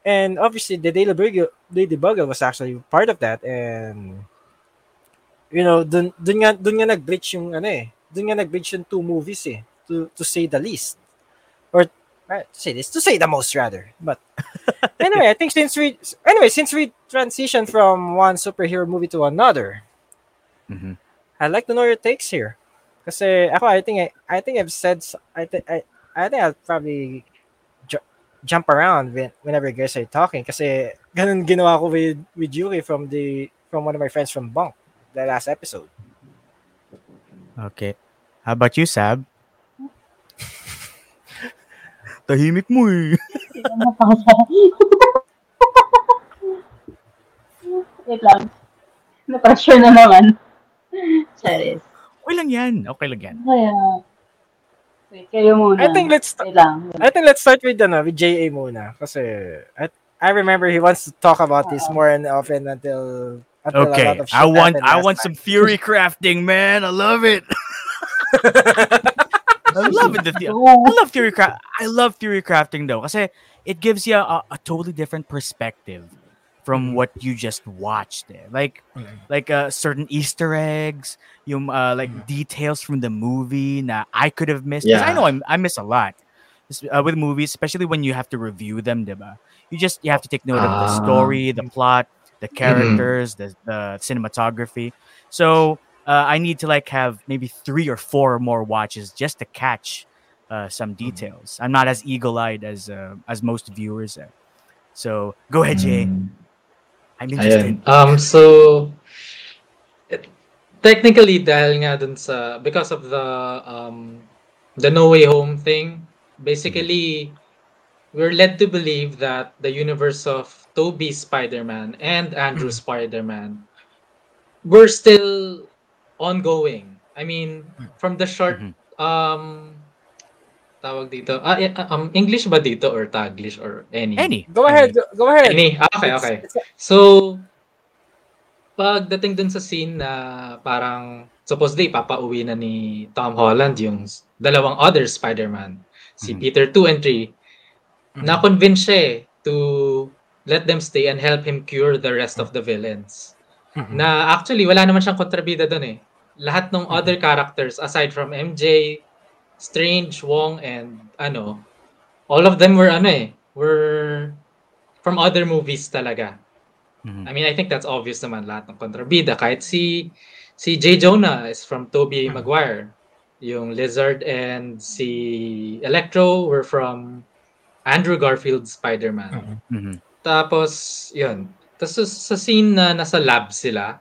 and obviously the Daily Bugle, Daily Bugle was actually part of that and you know dun dun nga dun nga nag-bridge yung ano eh dun nga nag-bridge yung two movies eh to to say the least or uh, to say this to say the most rather but anyway I think since we anyway since we transitioned from one superhero movie to another Mhm. I'd like to know your takes here kasi ako I think I, I think I've said I think I I think I'll probably ju- jump around when, whenever you guys are talking kasi ganun ginawa ko with with Yuri from the from one of my friends from Bunk the last episode. Okay. How about you, Sab? Tahimik mo eh. Ano pa siya? Wait lang. Na-pressure na naman. Charis. Okay lang yan. Okay lang yan. Kaya, wait, kayo muna. I think let's Wait lang. I think let's start with ano, with JA muna kasi I, I remember he wants to talk about this more and often until until a lot Okay. of shit I want I want time. some theory crafting, man. I love it. I love it. the the- Oh, I love theory craft. I love theory crafting though, kasi it gives you a, a totally different perspective from what you just watched. Eh. Like, Mhm. like uh, certain Easter eggs, yung uh, like details from the movie that I could have missed. 'Cause I know I, I miss a lot uh, with movies, especially when you have to review them, diba? You just you have to take note of the Ah. story, the plot, the characters, the the cinematography. So uh, I need to like have maybe three or four more watches just to catch uh, some details. I'm not as eagle-eyed as uh, as most viewers are. So go ahead, Jay. Mm. I'm interested. Ayun. Um, so, it- technically, dahil nga dun sa, because of the, um, the No Way Home thing, basically, we're led to believe that the universe of Tobey Spider-Man and Andrew Spider-Man were still ongoing. I mean, from the short, Mhm. um, tawag dito, ah, eh, ah, um, English ba dito or Taglish or any? Any? Go ahead, go ahead. Any? Ah, Okay, okay. So, pagdating dun sa scene na parang supposedly papauwi na ni Tom Holland yung dalawang other Spider-Man, si Mhm. Peter 2 and 3, Mhm. na-convince siya eh to let them stay and help him cure the rest of the villains. Mhm. Na actually, wala naman siyang kontrabida dun eh. Lahat ng other characters aside from MJ, Strange, Wong, and ano, all of them were ano eh, were from other movies talaga. Mhm. I mean, I think that's obvious naman lahat ng kontrabida. Kahit si si J. Jonah is from Tobey Maguire. Yung Lizard and si Electro were from Andrew Garfield's Spider-Man. Mhm. Tapos, yun. Tapos sa scene na nasa lab sila,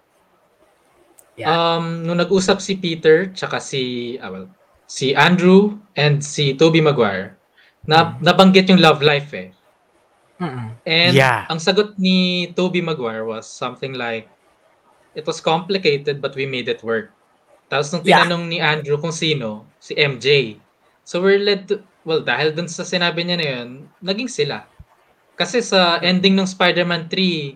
Yeah. um, nung nag-usap si Peter, tsaka si, ah, well, si Andrew and si Tobey Maguire, na nabanggit yung love life eh. Mm-mm. And Yeah. ang sagot ni Toby Maguire was something like, it was complicated but we made it work. Tapos nung Yeah. tinanong ni Andrew kung sino, si MJ. So we're led to, well, dahil dun sa sinabi niya na yun, naging sila. Kasi sa ending ng Spider-Man 3,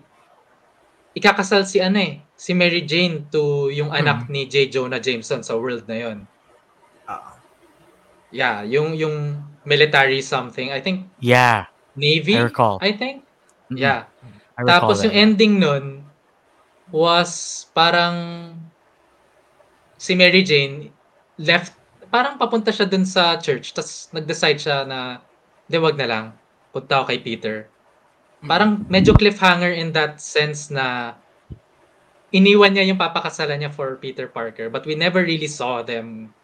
ikakasal si ano eh, si Mary Jane to yung anak ni J. Jonah Jameson sa world na yun. Oo. Yeah, yung yung military something, I think Yeah, Navy, I recall. I think. Mm-mm. Yeah. I Tapos that. yung ending nun was parang si Mary Jane left, parang papunta siya dun sa church. Tapos nag-decide siya na, di wag na lang, punta ako kay Peter. Parang medyo cliffhanger in that sense na iniwan niya yung papakasalan niya for Peter Parker. But we never really saw them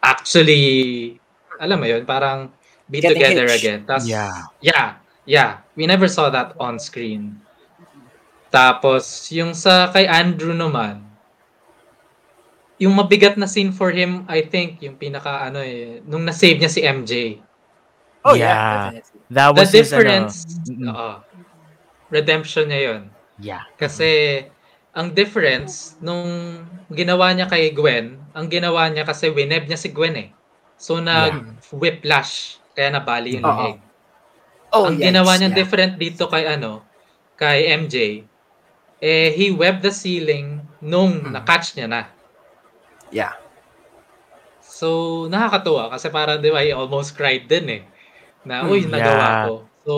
actually, alam mo yun, parang be Getting together hitched. again. Tas, Yeah. Yeah, yeah. We never saw that on screen. Tapos, yung sa kay Andrew naman, yung mabigat na scene for him, I think, yung pinaka ano eh, nung na-save niya si MJ. Oh, Yeah. yeah. That The was his, ano, difference, oo. Redemption niya yun. yeah. Kasi, ang difference, nung ginawa niya kay Gwen, ang ginawa niya kasi wineb niya si Gwen eh. So, nag-whiplash, kaya nabali yung leeg. Oh, ang yikes, ginawa niya yeah. different dito kay ano, kay MJ, eh, he webbed the ceiling nung Hmm. na-catch niya na. Yeah. So, nakakatuwa kasi parang di ba, I almost cried din eh. Na, Hmm. uy, nagawa Yeah. ko. So,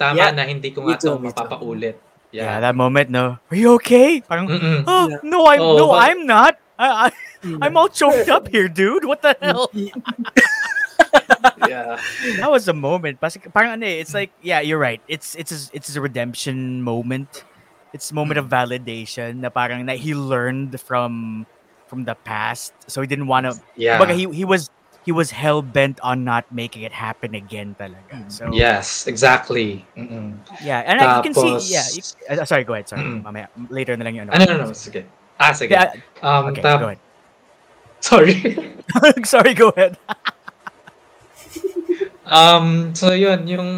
tama Yeah. na hindi ko nga ito too, me too. mapapaulit. Yeah, Yeah. that moment, no. Are you okay? Parang, Mm-mm. oh, Yeah. no, I'm Oh, no, but- I'm not. I, I. I'm all choked up here, dude. What the hell? yeah. That was a moment. Kasi parang ano eh, it's like, yeah, you're right. It's it's a, it's a redemption moment. It's a moment of validation na parang na he learned from from the past. So he didn't want to Yeah. Kumbaga, he he was he was hell bent on not making it happen again talaga. So Yes, exactly. Mm-mm. yeah, and I, you can see Tapos- yeah. you- uh, sorry, go ahead. Sorry, Mm. mamaya later na lang yun. Ano, no, no, sige. Ah, sige. Yeah, Um, okay, tap- go ahead. Sorry. sorry, go ahead. um, so yun, yung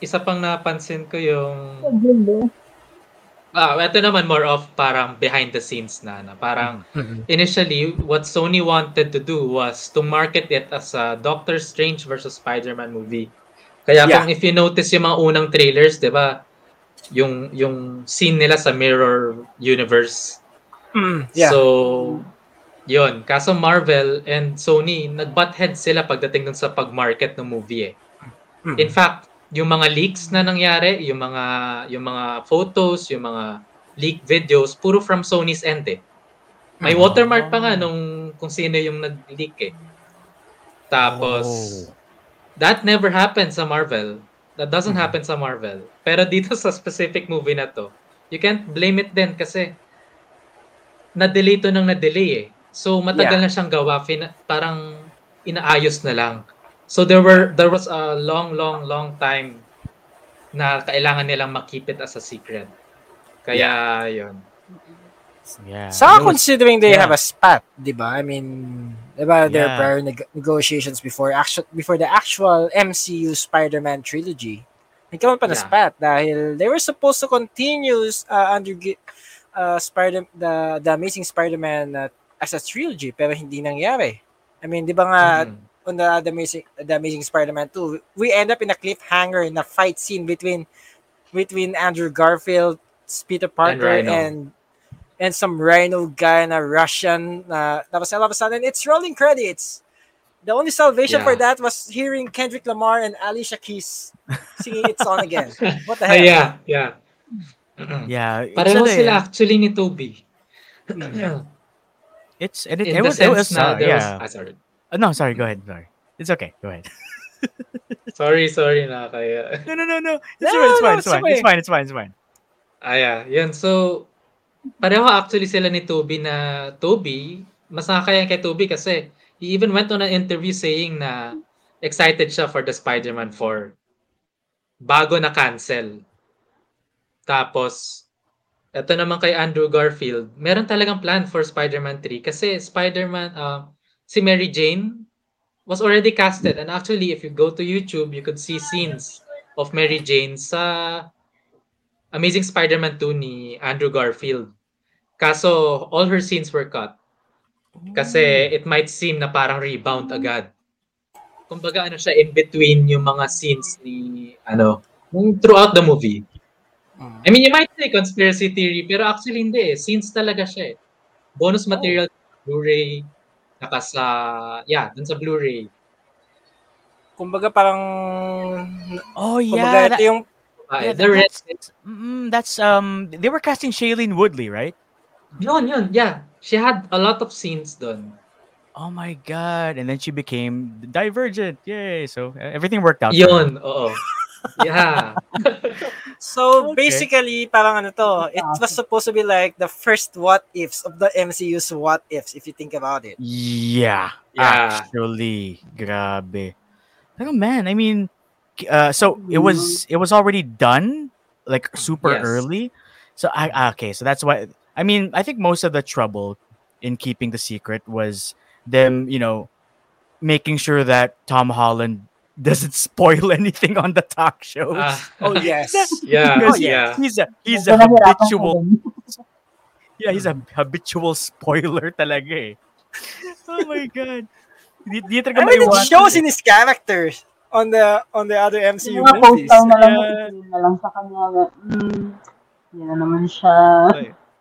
isa pang napansin ko yung Ah, ito naman more of parang behind the scenes na, na parang Mhm. initially what Sony wanted to do was to market it as a Doctor Strange versus Spider-Man movie. Kaya Yeah. kung if you notice yung mga unang trailers, 'di ba? Yung yung scene nila sa Mirror Universe. Mm, yeah. So, yun. Kaso Marvel and Sony, nag-butt head sila pagdating dun sa pag-market ng movie eh. Mm. In fact, yung mga leaks na nangyari, yung mga yung mga photos, yung mga leak videos, puro from Sony's end eh. May Mm. watermark pa nga nung kung sino yung nag-leak eh. Tapos, Oh. that never happened sa Marvel. That doesn't Mhm. happen sa Marvel. Pero dito sa specific movie na to, you can't blame it din kasi na-delay to ng na-delay eh. So matagal Yeah. na siyang gawa, fin- parang inaayos na lang. So there were there was a long long long time na kailangan nilang makip it as a secret. Kaya yun. Yeah. Saka it was- considering they yeah. have a spat, di ba? I mean, di ba, there Yeah. are prior neg- negotiations before actual before the actual MCU Spider-Man trilogy. Nagkaroon pa na Yeah. spat dahil they were supposed to continue uh, under uh, Spider the the Amazing Spider-Man uh, as a trilogy pero hindi nangyari. I mean, di ba nga Mhm. On the, the Amazing the Amazing Spider-Man 2, we end up in a cliffhanger in a fight scene between between Andrew Garfield, Peter Parker, Rhino. and and some Rhino guy and a Russian. Na tapos all of a sudden, it's rolling credits. The only salvation Yeah. for that was hearing Kendrick Lamar and Alicia Keys singing "It's On Again." What the hell? yeah, yeah. Yeah. it's Pareho ano eh, sila actually ni Tobey. It's and it, In it the was it was sense na uh, there was, yeah. ah, Uh, no, sorry. Go ahead. Sorry. It's okay. Go ahead. Sorry, sorry na kaya. No, no, no, no. It's, No, fine, it's no, fine. It's it's fine. It's fine. It's fine. It's fine. Ah, yeah. Yun. So, pareho actually sila ni Toby na Toby, mas nakakaya kay Toby kasi he even went on an interview saying na excited siya for the Spider-Man 4 bago na cancel. Tapos, eto naman kay Andrew Garfield, meron talagang plan for Spider-Man 3 kasi Spider-Man, uh, si Mary Jane, was already casted. And actually, if you go to YouTube, you could see scenes of Mary Jane sa Amazing Spider-Man 2 ni Andrew Garfield. Kaso, all her scenes were cut. Kasi it might seem na parang rebound agad. Kumbaga ano siya, in between yung mga scenes ni, ano, throughout the movie. Mm. I mean, you might say conspiracy theory, pero actually hindi eh. Scenes talaga siya eh. Bonus material, Blu-ray, naka sa, yeah, dun sa Blu-ray. Kumbaga parang Oh kumbaga yeah, ito that- yung Ah, yeah, the rest, that's, mm, that's um they were casting Shailene Woodley, right? yun, yun, yeah. She had a lot of scenes dun. Oh my god! And then she became Divergent. Yay! So uh, everything worked out. Yun, oo. Yeah. So Okay. basically, parang ano to, it was supposed to be like the first what ifs of the MCU's what ifs, if you think about it. Yeah, Yeah. actually, grabe. Like, oh man, I mean, uh, so it was it was already done like super Yes. early. So I ah, okay, so that's why I mean I think most of the trouble in keeping the secret was them, you know, making sure that Tom Holland doesn't spoil anything on the talk shows. Ah, Oh yes. yeah, Because yeah. he's a he's a habitual yeah, he's a habitual spoiler talaga eh. Oh my god. Di, di talaga I mean, it shows eh. in his characters on the on the other MCU Yung mga movies. poster na lang, Yeah. yeah. na lang sa kanya. na, Hmm, yan naman siya.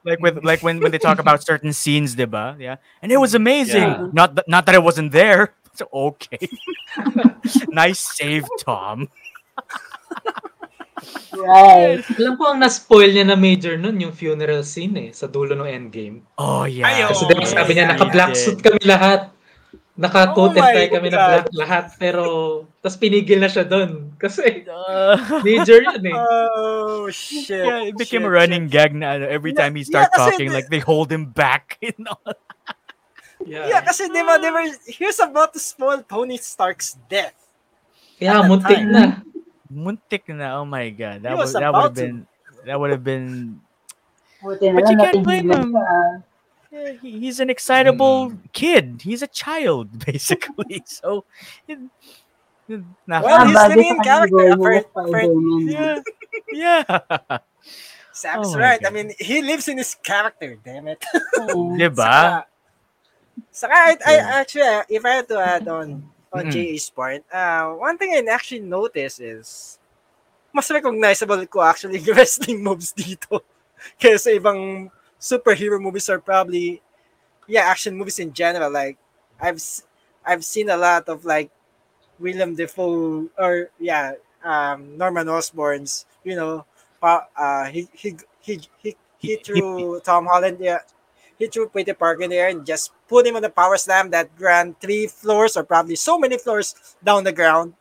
like with like when when they talk about certain scenes, diba? Yeah. And it was amazing. Yeah. Not that not that it wasn't there. So okay. nice save, Tom. Right. Alam ko ang na-spoil niya na major nun, yung funeral scene eh, sa dulo ng endgame. Oh yeah. Ay, Kasi Oo, diba sabi niya, yeah, naka-black yeah. suit kami lahat. Naka-coat Oh and my tie kami na God. black lahat. Pero, tas pinigil na siya doon. Kasi, Uh, major yun eh. Oh shit. yeah, it became shit, a running shit. gag na ano, every Yeah, time he yeah, starts kasi talking, the- like they hold him back. You know? Yeah, kasi di ba, they were, he was about to spoil Tony Stark's death. Yeah, at muntik time. na. Muntik na. Oh my god. That He would was that would have been that would have been But you can't blame him. Yeah, he- he's an excitable Mm. kid. He's a child, basically. so, it, it- nah, Well, Ah, he's bagay living in sa kanya, character, for- for- yeah, yeah. Sam's Oh my right. I mean, he lives in his character, damn it. Diba? Saka, I, I actually, uh, if I had to add on on. JA's point, uh, one thing I actually noticed is mas recognizable ko actually yung wrestling moves dito. Kaya sa ibang superhero movies are probably, yeah, action movies in general. Like, I've I've seen a lot of like Willem Dafoe or yeah, um, Norman Osborn's. You know, uh, he he he he he He- threw Tom Holland. Yeah, he threw Peter Parker in there and just put him on the power slam that ran three floors or probably so many floors down the ground.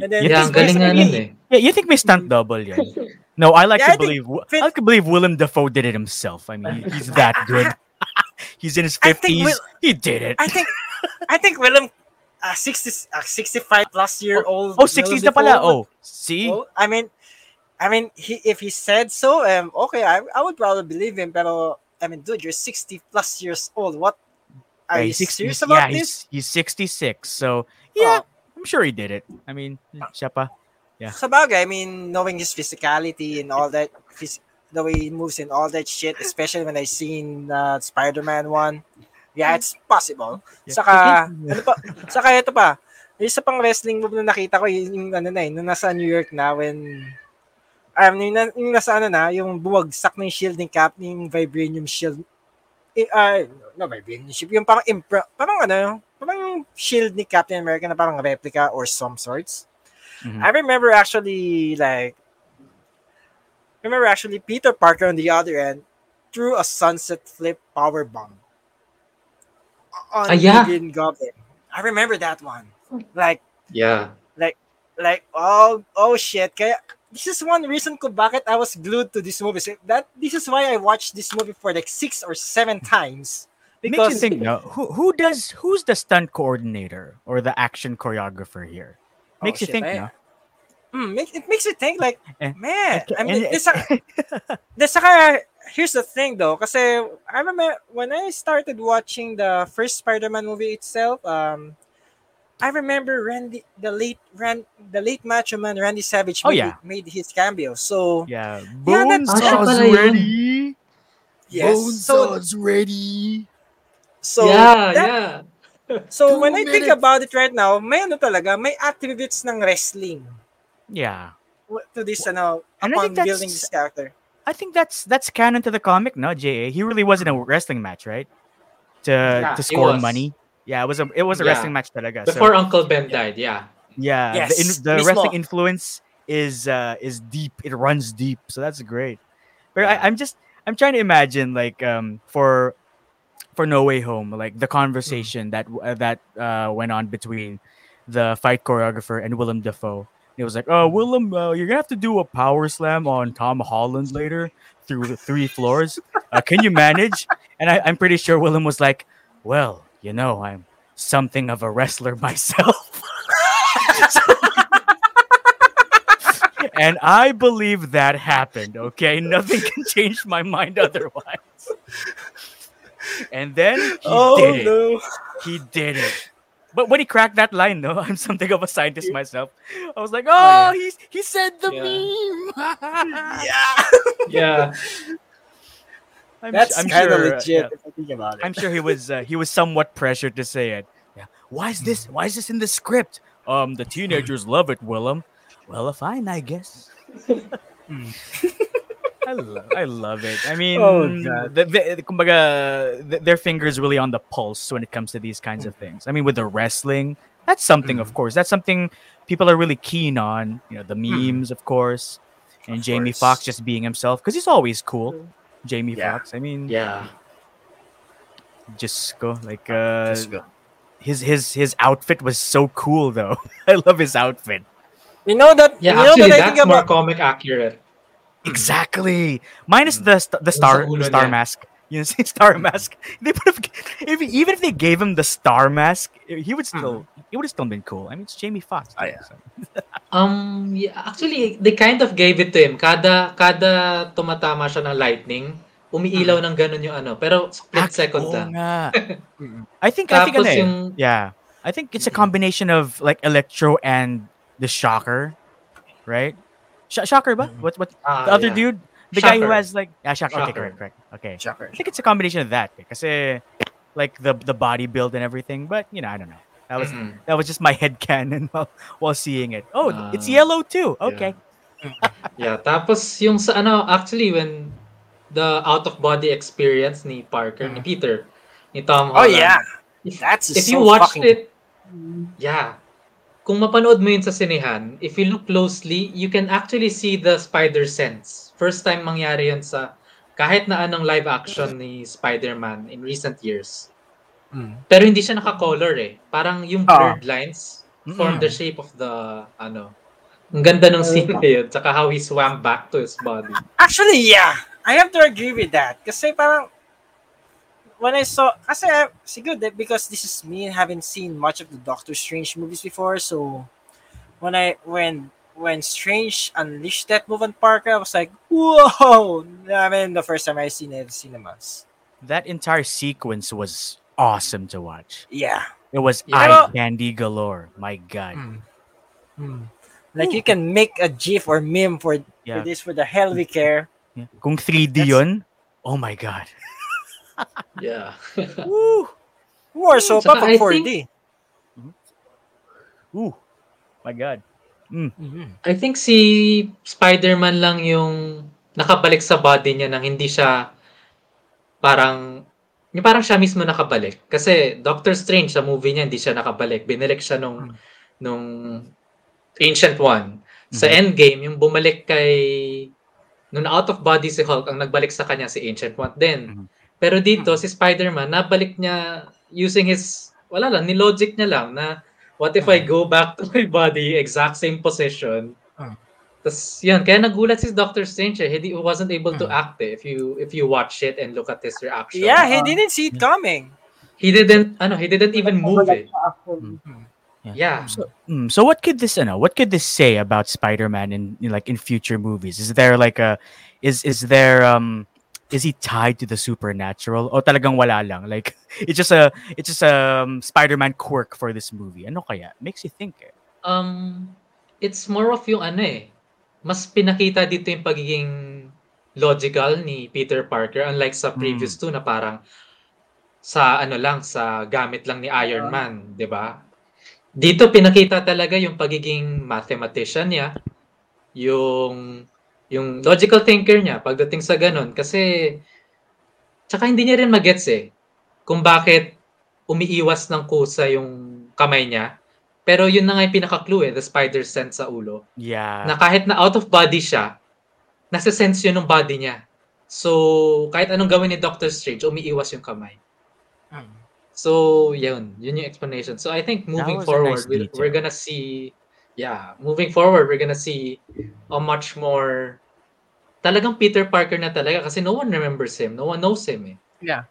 And then Yeah, Yeah, ang galing nga nun eh. Yeah, you think may stunt double yan? No, I like Yeah, to I think believe. Finn- I like to believe Willem Dafoe did it himself. I mean, he's that good. he's in his I think fifties. Will- He did it. I think I think Willem, uh, 60, uh, 65 plus year old. oh, 60s na pala. Oh, see? Oh, I mean, I mean, he if he said so, um, okay, I, I would probably believe him. Pero I mean, dude, you're 60 plus years old. What are Yeah, you he's six- serious he's- about yeah, this? He's, he's 66. So, yeah, Oh. I'm sure he did it. I mean, siya. Yeah. Sabagay, I mean, knowing his physicality and all that, phys- the way he moves and all that shit, especially when I seen uh, Spider-Man one, yeah, it's possible. Yeah. Saka, ano pa, saka ito pa, isa pang wrestling move na nakita ko, yung, yung ano na eh, nung nasa New York na, when, um, yung, na- yung nasa ano na, yung bumagsak ng shield ng Cap, yung vibranium shield, eh, ah, no, vibranium shield, yung parang, impra, parang ano, parang shield ni Captain America na parang replica or some sorts. Mhm. I remember actually like I remember actually Peter Parker on the other end threw a sunset flip power bomb on Ah, yeah. Green Goblin. I remember that one. Like Yeah. Like, like oh oh shit. Kaya this is one reason ko bakit I was glued to this movie. So that this is why I watched this movie for like six or seven times. Makes you Because think, no, who, who does, who's the stunt coordinator or the action choreographer here? Oh, Makes you shit, think, I- no? Mm, make, it makes you think like, Eh, man, I mean, this, saka, here's the thing though, because I remember when I started watching the first Spider-Man movie itself, um, I remember Randy, the late Ran, the late Macho Man Randy Savage Oh, made, yeah. made his cameo. So Yeah, Yeah, that's- Ah, siya pala yun. so ready. so yeah, that- yeah. so Two when I think about it right now, may ano talaga, may attributes ng wrestling Yeah. to this ano And I upon think that's- building this character. I think that's that's canon to the comic, no, JA. He really wasn't a wrestling match, right? To Yeah, to score money. Yeah, it was a it was a Yeah. wrestling match talaga. So, Before Uncle Ben died, yeah. yeah, Yes, the, in, the wrestling influence is uh is deep. It runs deep. So that's great. But I, I'm just I'm trying to imagine like um for for No Way Home, like the conversation that uh, that uh, went on between the fight choreographer and Willem Dafoe. It was like, oh, Willem, uh, you're gonna have to do a power slam on Tom Holland later through the three floors. Uh, can you manage? And I, I'm pretty sure Willem was like, well, you know, I'm something of a wrestler myself. and I believe that happened. Okay, nothing can change my mind otherwise. And then he oh did it. no. He did it. But when he cracked that line, though, I'm something of a scientist myself. I was like, oh, oh yeah. he's he said the Yeah. meme. Yeah. Yeah. I'm, That's I'm kind of sure, uh, legit yeah. if I think about it. I'm sure he was uh, he was somewhat pressured to say it. Yeah. Why is this? Why is this in the script? Um, the teenagers love it, Willem. Well, fine, I guess. I love, I love it. I mean, Oh, the, the, kumbaga, th- their fingers really on the pulse when it comes to these kinds of things. I mean, with the wrestling, that's something, of course. That's something people are really keen on. You know, the memes, of course, and Of Jamie. Foxx just being himself because he's always cool. Jamie Yeah. Foxx. I mean, Yeah. just go like uh, Just go. his his his outfit was so cool though. I love his outfit. You know that Yeah, you know actually, what I that's think more about comic accurate. Exactly. Minus the st- the star sa ulo star niya. mask. You know, star mask. They would have if even if they gave him the star mask, he would still it would have still been cool. I mean, it's Jamie Foxx. Oh, yeah. so- Um, yeah, actually, they kind of gave it to him. Kada, kada tumatama siya ng lightning, umiilaw ng ganun yung ano. Pero split Ac- second oo lang. nga. I think I think ano eh, yung, yeah. I think it's a combination of like Electro and the Shocker, right? Sh- Shocker ba? What what ah, the other yeah. dude? The guy who has like yeah, Shocker. Okay, correct, correct. Okay. Shocker. I think it's a combination of that. because like the the body build and everything, but you know, I don't know. That was Mhm. that was just my head canon while, while seeing it. Oh, it's Ah, yellow too. yeah. Okay. Yeah, tapos yung sa ano, actually when the out of body experience ni Parker, ni Peter, ni Tom Oh Holland. yeah. If, That's if so you watched fucking- it, yeah. Kung mapanood mo yun sa sinehan, if you look closely, you can actually see the spider sense. First time mangyari yun sa kahit na anong live action ni Spider-Man in recent years. Mm. Pero hindi siya naka-color eh. Parang yung Ah. blurred lines form the shape of the ano. Ang ganda ng scene na yun. Tsaka how he swam back to his body. Actually, yeah. I have to agree with that. Kasi parang, when I saw, kasi I, siguro that because this is me and haven't seen much of the Doctor Strange movies before, so when I, when, when Strange unleashed that move on Parker, I was like, whoa! I mean, the first time I seen it in cinemas. That entire sequence was awesome to watch. Yeah. It was Yeah. eye candy galore. My God. Mm. Like, you can make a GIF or meme for, Yeah. for this for the hell we care. Yeah. Kung 3D That's- yun, oh my God. Yeah. Woo! More so Tsaka pa pag think- 4D. Ooh. My God. Mhm. I think si Spider-Man lang yung nakabalik sa body niya nang hindi siya parang yung parang siya mismo nakabalik. Kasi Doctor Strange sa movie niya hindi siya nakabalik. Binalik siya nung nung Ancient One. Sa Endgame, yung bumalik kay nung out of body si Hulk, ang nagbalik sa kanya si Ancient One din. Mhm. Pero dito si Spider-Man nabalik niya using his wala lang, ni logic niya lang na what if I go back to my body, exact same position, Ah. Tapos yun, kaya nagulat si Doctor Strange eh. He wasn't able to Hmm. act eh, if you if you watch it and look at his reaction. Yeah, he Uh, didn't see it coming. He didn't ano, he didn't even move it. eh. siya actually. Yeah. So, mm, so what could this, ano, what could this say about Spider-Man in, in like in future movies? Is there like a, is is there um is he tied to the supernatural o talagang wala lang like it's just a it's just a um, Spider-Man quirk for this movie ano kaya makes you think eh. Um, it's more of yung ano eh, mas pinakita dito yung pagiging logical ni Peter Parker unlike sa previous two na parang sa ano lang, sa gamit lang ni Iron. Man, 'di ba? Dito pinakita talaga yung pagiging mathematician niya, yung yung logical thinker niya pagdating sa ganun kasi tsaka hindi niya rin magets eh kung bakit umiiwas ng kusa yung kamay niya. Pero yun na nga yung pinaka-clue eh, the spider sense sa ulo. yeah Na kahit na out of body siya, nasa sense yun ng body niya. So, kahit anong gawin ni Doctor Strange, umiiwas yung kamay. So, yun. Yun yung explanation. So, I think moving forward, nice we- detail. we're gonna see, yeah, moving forward, we're gonna see a much more, talagang Peter Parker na talaga kasi no one remembers him. No one knows him eh. Yeah.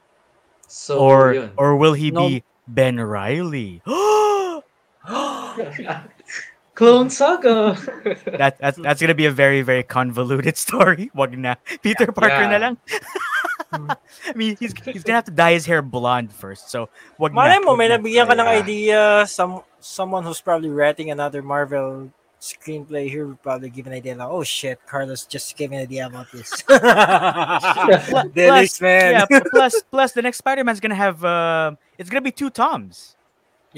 So, or yun. or will he No. be Ben Reilly Clone Saga! that that's, that's gonna be a very very convoluted story wag na Peter Parker na lang I mean he's he's gonna have to dye his hair blonde first so wag Malay na, mo, may na. nabigyan ka ng idea, some someone who's probably writing another Marvel screenplay here would probably give an idea like, oh shit, Carlos just gave me an idea about this. Dennis, man. yeah plus plus the next Spider-Man's gonna have uh, it's gonna be two Toms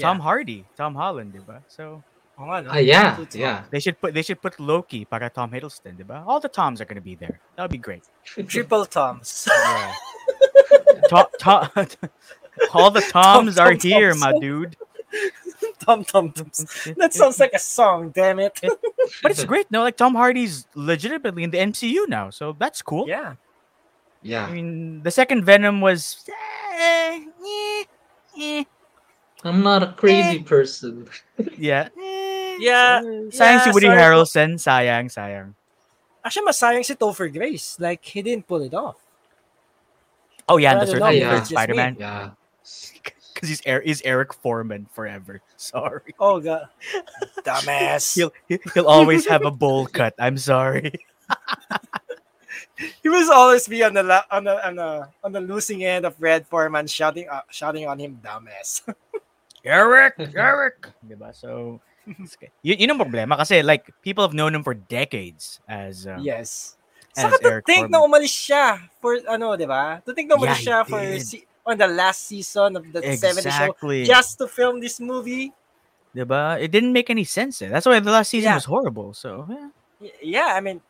Tom Hardy Tom Holland diba so Oo nga, no? Ah, yeah, yeah. they should put they should put Loki para Tom Hiddleston diba all the Toms are gonna be there that would be great Triple Toms. yeah to- to- all the Toms Tom, are Tom, here Toms. my dude Tom Tom Toms. That sounds like a song, damn it. but it's great no like Tom Hardy's legitimately in the MCU now so that's cool Yeah. Yeah. I mean the second Venom was eh, eh, eh, I'm not a crazy person. yeah Yeah, sayang si Woody sorry. Harrelson sayang sayang Actually, masayang si Topher Grace. Like, he didn't pull it off. oh yeah I the don't third, yeah. third it's just me. Spider-Man Yeah. Because he's Er- he's Eric Forman forever sorry Oh, God. Dumbass. he'll he'll always have a bowl cut I'm sorry he will always be on the la- on the on the on the losing end of Red Forman shouting uh, shouting on him dumbass. Eric, Eric. Diba? So, it's okay. Y- yun ang problema kasi like people have known him for decades as uh, yes. as Saka to Eric think na Forman. umalis siya for ano, 'di ba? To think na umalis Yeah, siya for did. On the last season of the 70 show just to film this movie. Diba? It didn't make any sense. Eh. That's why the last season Yeah. was horrible. So, yeah. Yeah, I mean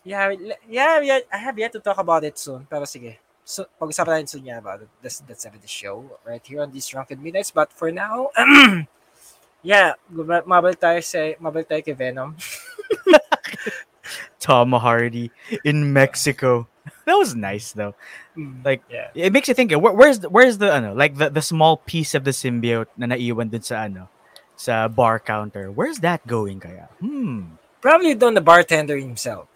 Yeah, yeah, yeah, I have yet to talk about it soon. Pero sige. So, pag-usapan natin soon yan about it. That's, that's 70 show right here on these Drunken Midnights. But for now, yeah, mabalik tayo sa mabalik tayo kay Venom. Tom Hardy in Mexico. That was nice though. Like yeah. it makes you think. Where, where's the, where's the ano, like the, the small piece of the symbiote na naiwan dun sa ano sa bar counter. Where's that going kaya? Hmm. Probably done the bartender himself.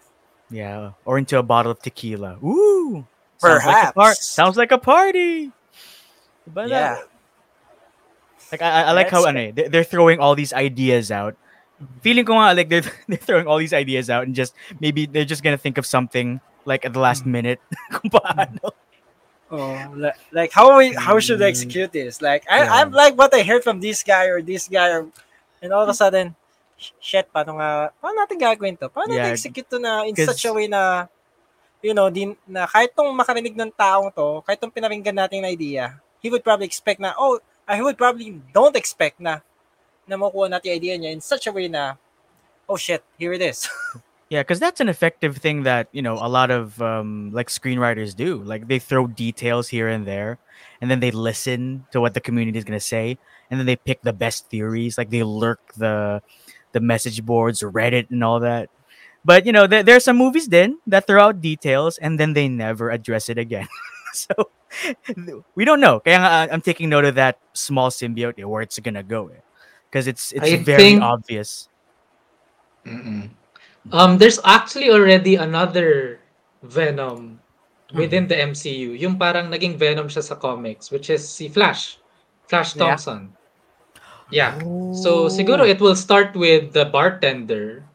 Yeah, or into a bottle of tequila. Ooh, sounds like a par- Perhaps. sounds like a party. But Yeah. like I, I- like how ano, eh, they- they're throwing all these ideas out. Feeling ko nga like they're they're throwing all these ideas out and just maybe they're just gonna think of something like at the last mm. minute. kung paano. Mm. Oh, li- like how we how should I Mm. execute this? Like I Yeah. I'm like what I heard from this guy or this guy or, and all of a sudden shit paano nga paano natin gagawin to? Paano Yeah, natin execute to na in such a way na you know, din na kahit tong makarinig ng taong to, kahit tong pinaringgan natin na idea, he would probably expect na oh, ah, I would probably don't expect na na makuha natin yung idea niya in such a way na oh shit, here it is. Yeah, because that's an effective thing that you know a lot of um, like screenwriters do. Like they throw details here and there, and then they listen to what the community is gonna say, and then they pick the best theories. Like they lurk the the message boards, Reddit, and all that. But you know, there, there are some movies then that throw out details, and then they never address it again. so we don't know. Kaya I'm taking note of that small symbiote where it's gonna go, because it's it's I very think- obvious. Mm-mm. Um, there's actually already another Venom within the MCU. Yung parang naging Venom siya sa comics, which is si Flash. Flash Yeah. Thompson. Yeah. So, siguro it will start with the bartender.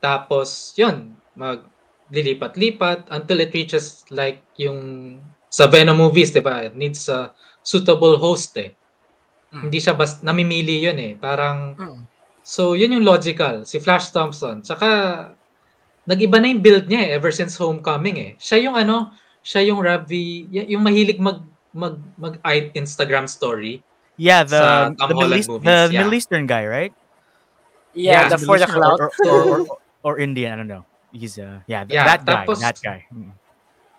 Tapos, yun, mag, lilipat-lipat until it reaches like yung sa Venom movies, 'di ba? It needs a suitable host eh. Mm. Hindi siya bas namimili 'yun eh. Parang Mm. So 'yun yung logical si Flash Thompson. Tsaka nag-iba na yung build niya eh, ever since Homecoming eh. Siya yung ano, siya yung Ravi, yung mahilig mag mag mag Instagram story. Yeah, the the Middle, East, movies, the yeah. Middle Eastern guy, right? Yeah, Yeah, the for the clout. or, or, or, or, or Indian, I don't know. He's uh yeah, th- Yeah, that guy, tapos- that guy. Mm.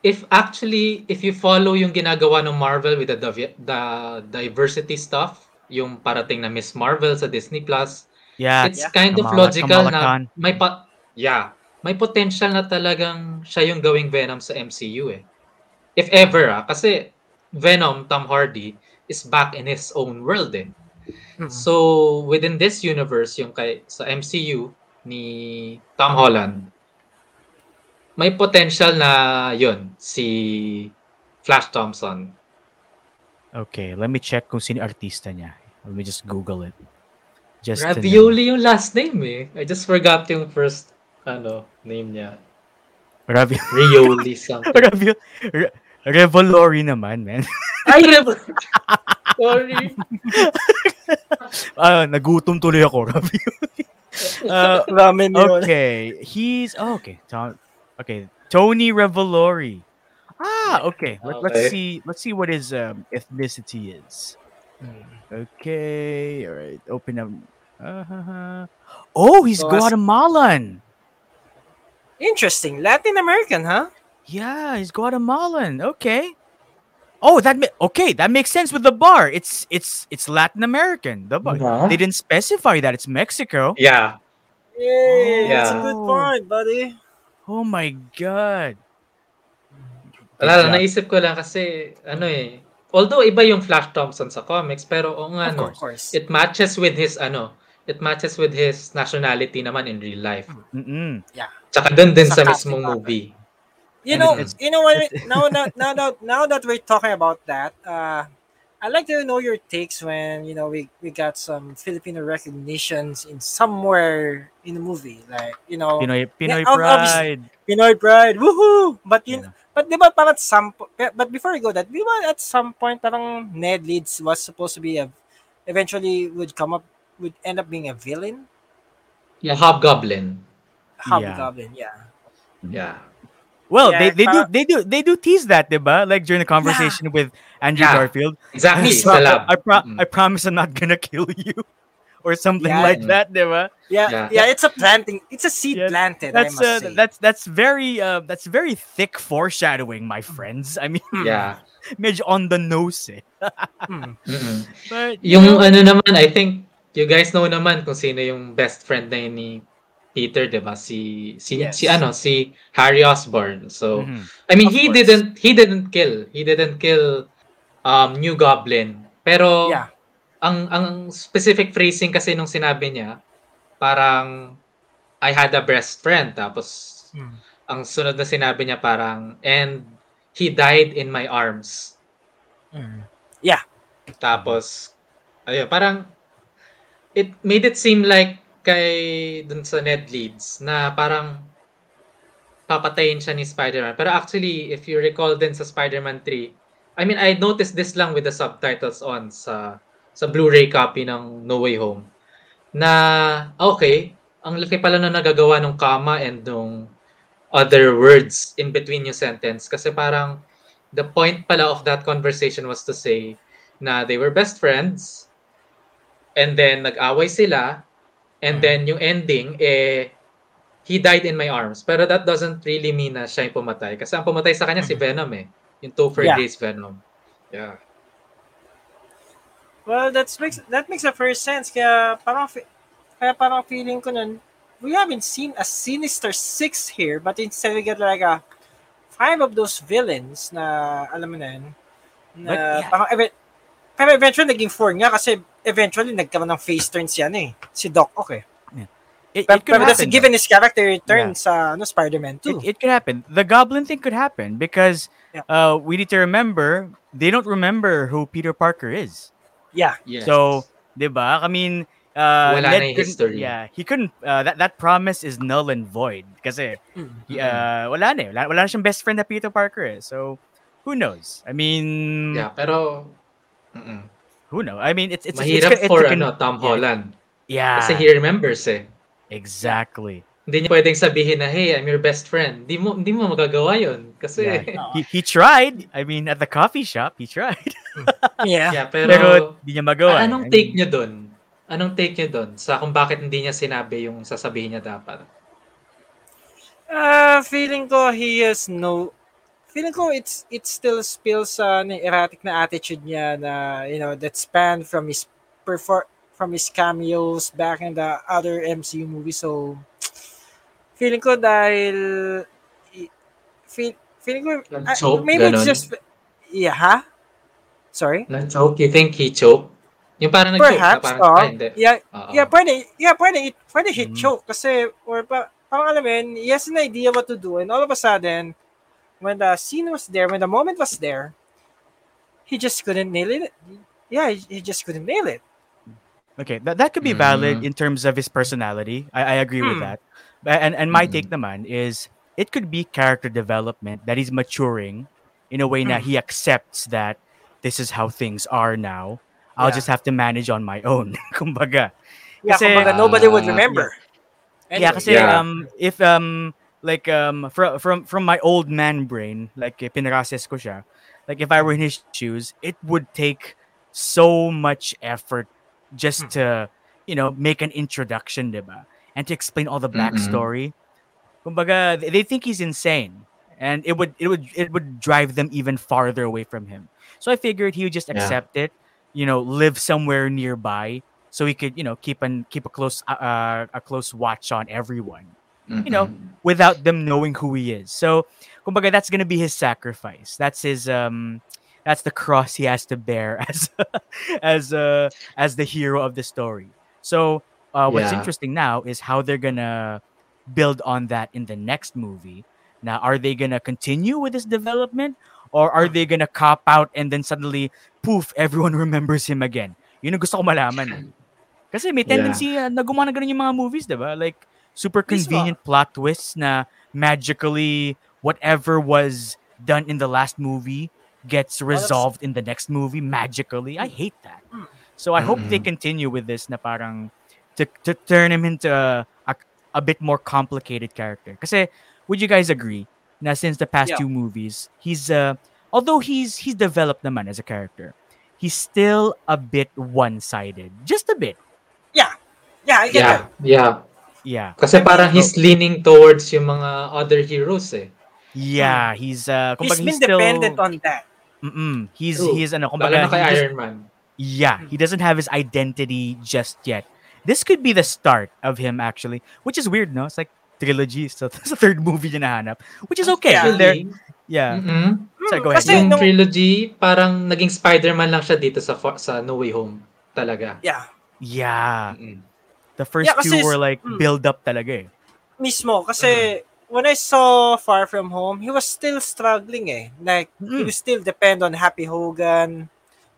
if actually if you follow yung ginagawa ng Marvel with the div- the diversity stuff, yung parating na Miss Marvel sa Disney Plus, Yeah, it's Yeah. kind of Kamala- logical Kamala na Khan. may pa yeah, may potential na talagang siya yung gawing Venom sa MCU eh. If ever ah, kasi Venom Tom Hardy is back in his own world eh. Mm. So within this universe yung kay sa MCU ni Tom Holland may potential na yun si Flash Thompson. Okay, let me check kung sino artista niya. Let me just Google it. Just. Ravioli yung last name eh. I just forgot yung first ano name niya. Ravi Rioli something. Ravi Re- Revolori naman, man. Ay, Rev- Sorry. Ah, nagutom tuloy ako, Ravi. uh, Ramen yun. okay, he's oh, okay. To- okay, Tony Revolori. Ah, okay. Let, Let's see. Let's see what his um, ethnicity is. Okay, all right. Open up. Uh-huh. Oh, he's So, Guatemalan. Interesting. Latin American, huh? Yeah, he's Guatemalan. Okay. Oh, that ma- okay. That makes sense with the bar. It's it's it's Latin American. The bar. Uh-huh. They didn't specify that it's Mexico. Yeah. Yay, that's a good point, buddy. Oh my god. Wala Good lang, naisip ko lang kasi ano eh. Although iba yung Flash Thompson sa comics, pero o nga Of no. Of course. it matches with his ano, it matches with his nationality naman in real life. Mm-mm. Tsaka dun din Sa sa mismong natin. movie. You know, you know what? Now that now that now that we're talking about that, uh, I'd like to know your takes when you know we, we got some Filipino recognitions in somewhere in the movie, like you know Pinoy Pinoy Yeah, pride. Pinoy Pride, woohoo! But you, Yeah. but di ba parang at some but before we go that, di ba at some point parang Ned Leeds was supposed to be a eventually would come up would end up being a villain, Yeah, Hobgoblin. Hobgoblin, yeah. Yeah. Well, Yeah, they, they do they do they do tease that, diba? Like during the conversation with Andrew Yeah. Garfield. Exactly. Miss Sa. I pro- Mm. I promise I'm not gonna kill you. Or something Yeah. like that, diba? Yeah, Yeah. yeah, it's a planting. It's a seed Yeah, planted. That's I must uh, say. that's that's very uh, that's very thick foreshadowing, my friends. I mean, Yeah. medyo on the nose eh. Hmm. Mm-mm. But you Yung know, ano naman, I think you guys know naman kung sino yung best friend na yun ni Peter, 'di ba? Si si Yes. si ano, si Harry Osborn. So, mhm. I mean, Of he course. didn't he didn't kill. He didn't kill um New Goblin. Pero Yeah. ang ang specific phrasing kasi nung sinabi niya, parang I had a best friend tapos Hmm. ang sunod na sinabi niya parang and he died in my arms. Hmm. Tapos ayun, parang it made it seem like kay dun sa Ned Leeds na parang papatayin siya ni Spider-Man. Pero actually, if you recall din sa Spider-Man 3, I mean, I noticed this lang with the subtitles on sa sa Blu-ray copy ng No Way Home. Na, okay, ang laki pala na nagagawa ng comma and nung other words in between yung sentence. Kasi parang, the point pala of that conversation was to say na they were best friends and then nag-away sila and then yung ending, eh, he died in my arms. Pero that doesn't really mean na siya yung pumatay. Kasi ang pumatay sa kanya si Venom eh. Yung Topher Yeah. Grace Venom. Yeah. Well, that's makes that makes a first sense. Kaya parang kaya parang feeling ko nun, we haven't seen a sinister six here, but instead we get like a five of those villains na alam mo na yun. Na But, yeah. parang pero eventually naging four nga kasi eventually nagkaroon ng face turns yan eh. Si Doc Ock eh. It, Pero, it could pero that's happen. given his character turn sa ano, Spider-Man 2. It, it could happen. The Goblin thing could happen because Yeah. uh, we need to remember they don't remember who Peter Parker is. yeah. Yes. So, 'di ba? I mean, uh, Wala Ned na history. Yeah, he couldn't. Uh, that that promise is null and void kasi Mm. uh, wala na, eh. wala, wala na siyang best friend na Peter Parker eh. So who knows? I mean, Yeah, pero mm-mm. Who knows? I mean, it's it's mahirap it's, it's, for it's, ano, Tom. Holland. Yeah, Kasi he remembers eh. exactly. Hindi niya pwedeng sabihin na, hey, I'm your best friend. Di mo, di mo magagawa yun. Kasi, Yeah. He, he tried. I mean, at the coffee shop, he tried. Yeah. yeah, pero, Pero di niya magawa. eh. anong I take mean, niyo dun? Anong take niyo dun sa kung bakit hindi niya sinabi yung sasabihin niya dapat? Uh, feeling ko he has no feeling ko it's it still spills sa ano, erratic na attitude niya na you know that span from his perfor- from his cameos back in the other MCU movies so feeling ko dahil i- feel, feeling ko maybe it's just yeah ha? sorry Na-choke? You think he choked? Yung parang nag-choke na perhaps parang, oh ah, hindi. yeah Oo. Yeah, pwede. Yeah, pwede. Pwede hit Mhm. choke kasi or pa, parang alam mo yun, he has an idea what to do and all of a sudden when the scene was there, when the moment was there, he just couldn't nail it. Yeah, he, he just couldn't nail it. Okay, that, that could be valid Mm. in terms of his personality. I, I agree with Hmm. that. And and my Mm. take naman is it could be character development that he's maturing in a way Hmm. that he accepts that this is how things are now. I'll Yeah. just have to manage on my own. Kumbaga. Yeah, Kasi- kumbaga, nobody would Ah, remember. Yeah, Anyway, kasi Yeah. um if um like um from from from my old man brain, like eh, pinrases ko siya, like if I were in his shoes, it would take so much effort just to, you know, make an introduction, diba? And to explain all the backstory. Kumbaga, they think he's insane. And it would it would it would drive them even farther away from him. So I figured he would just Yeah. accept it, you know, live somewhere nearby so he could, you know, keep an keep a close uh, a close watch on everyone you know, without them knowing who he is. So, kumbaga, that's gonna be his sacrifice. That's his um, that's the cross he has to bear as as uh as the hero of the story. So, uh, what's Yeah. interesting now is how they're gonna build on that in the next movie. Now, are they gonna continue with this development, or are they gonna cop out and then suddenly, poof, everyone remembers him again? Yun ang gusto ko malaman. eh. Kasi may tendency uh, na gumana ganun yung mga movies, diba? Like, super Mismo. convenient plot twists na magically whatever was done in the last movie gets resolved in the next movie magically. I hate that. So I hope they Mm. continue with this na parang to, to turn him into a, a, a bit more complicated character. Kasi would you guys agree na since the past Yeah. two movies, he's uh although he's he's developed naman as a character, he's still a bit one-sided. Just a bit. yeah, I get Yeah, that. yeah. Yeah. Kasi I mean, parang he's leaning towards yung mga other heroes eh. Yeah, he's uh He's been still, dependent on that. Mm-mm. He's True. he's ano, kumbaga, na kay he just- Iron Man. yeah, he doesn't have his identity just yet. This could be the start of him actually, which is weird, no? It's like trilogy, so it's a third movie niya nahanap, which is okay. Yeah. There, yeah. mm-mm. Sorry, go ahead. Kasi Yung nung, trilogy, parang naging Spider-Man lang siya dito sa sa No Way Home. Talaga. yeah, Yeah, Mm-mm. The first Yeah, two were like mm. build up talaga eh. mismo. Kasi when I saw Far From Home, he was still struggling eh. Like, he Mm. was still depend on Happy Hogan.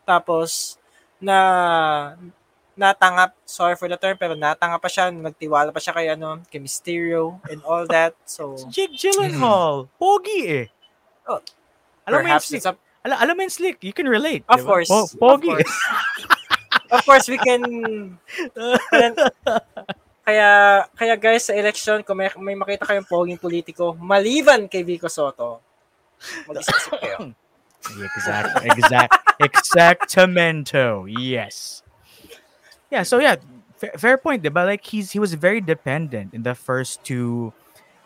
Tapos, na natangap, sorry for the term, pero natangap pa siya, nagtiwala pa siya kay, ano, kay Mysterio and all that. So, Jake Gyllenhaal, pogi eh. Oh, alam mo yung slick. a, Alam, alam mo yung slick. You can relate. Of diba? course. Po- Of pogi. course. of course, we can kaya kaya guys sa election kung may, may makita kayong poging politiko maliban kay Vico Sotto mag-isip kayo exact, exact, exactamento. Yes. Yeah. So yeah, fair, fair point, diba? Like he's he was very dependent in the first two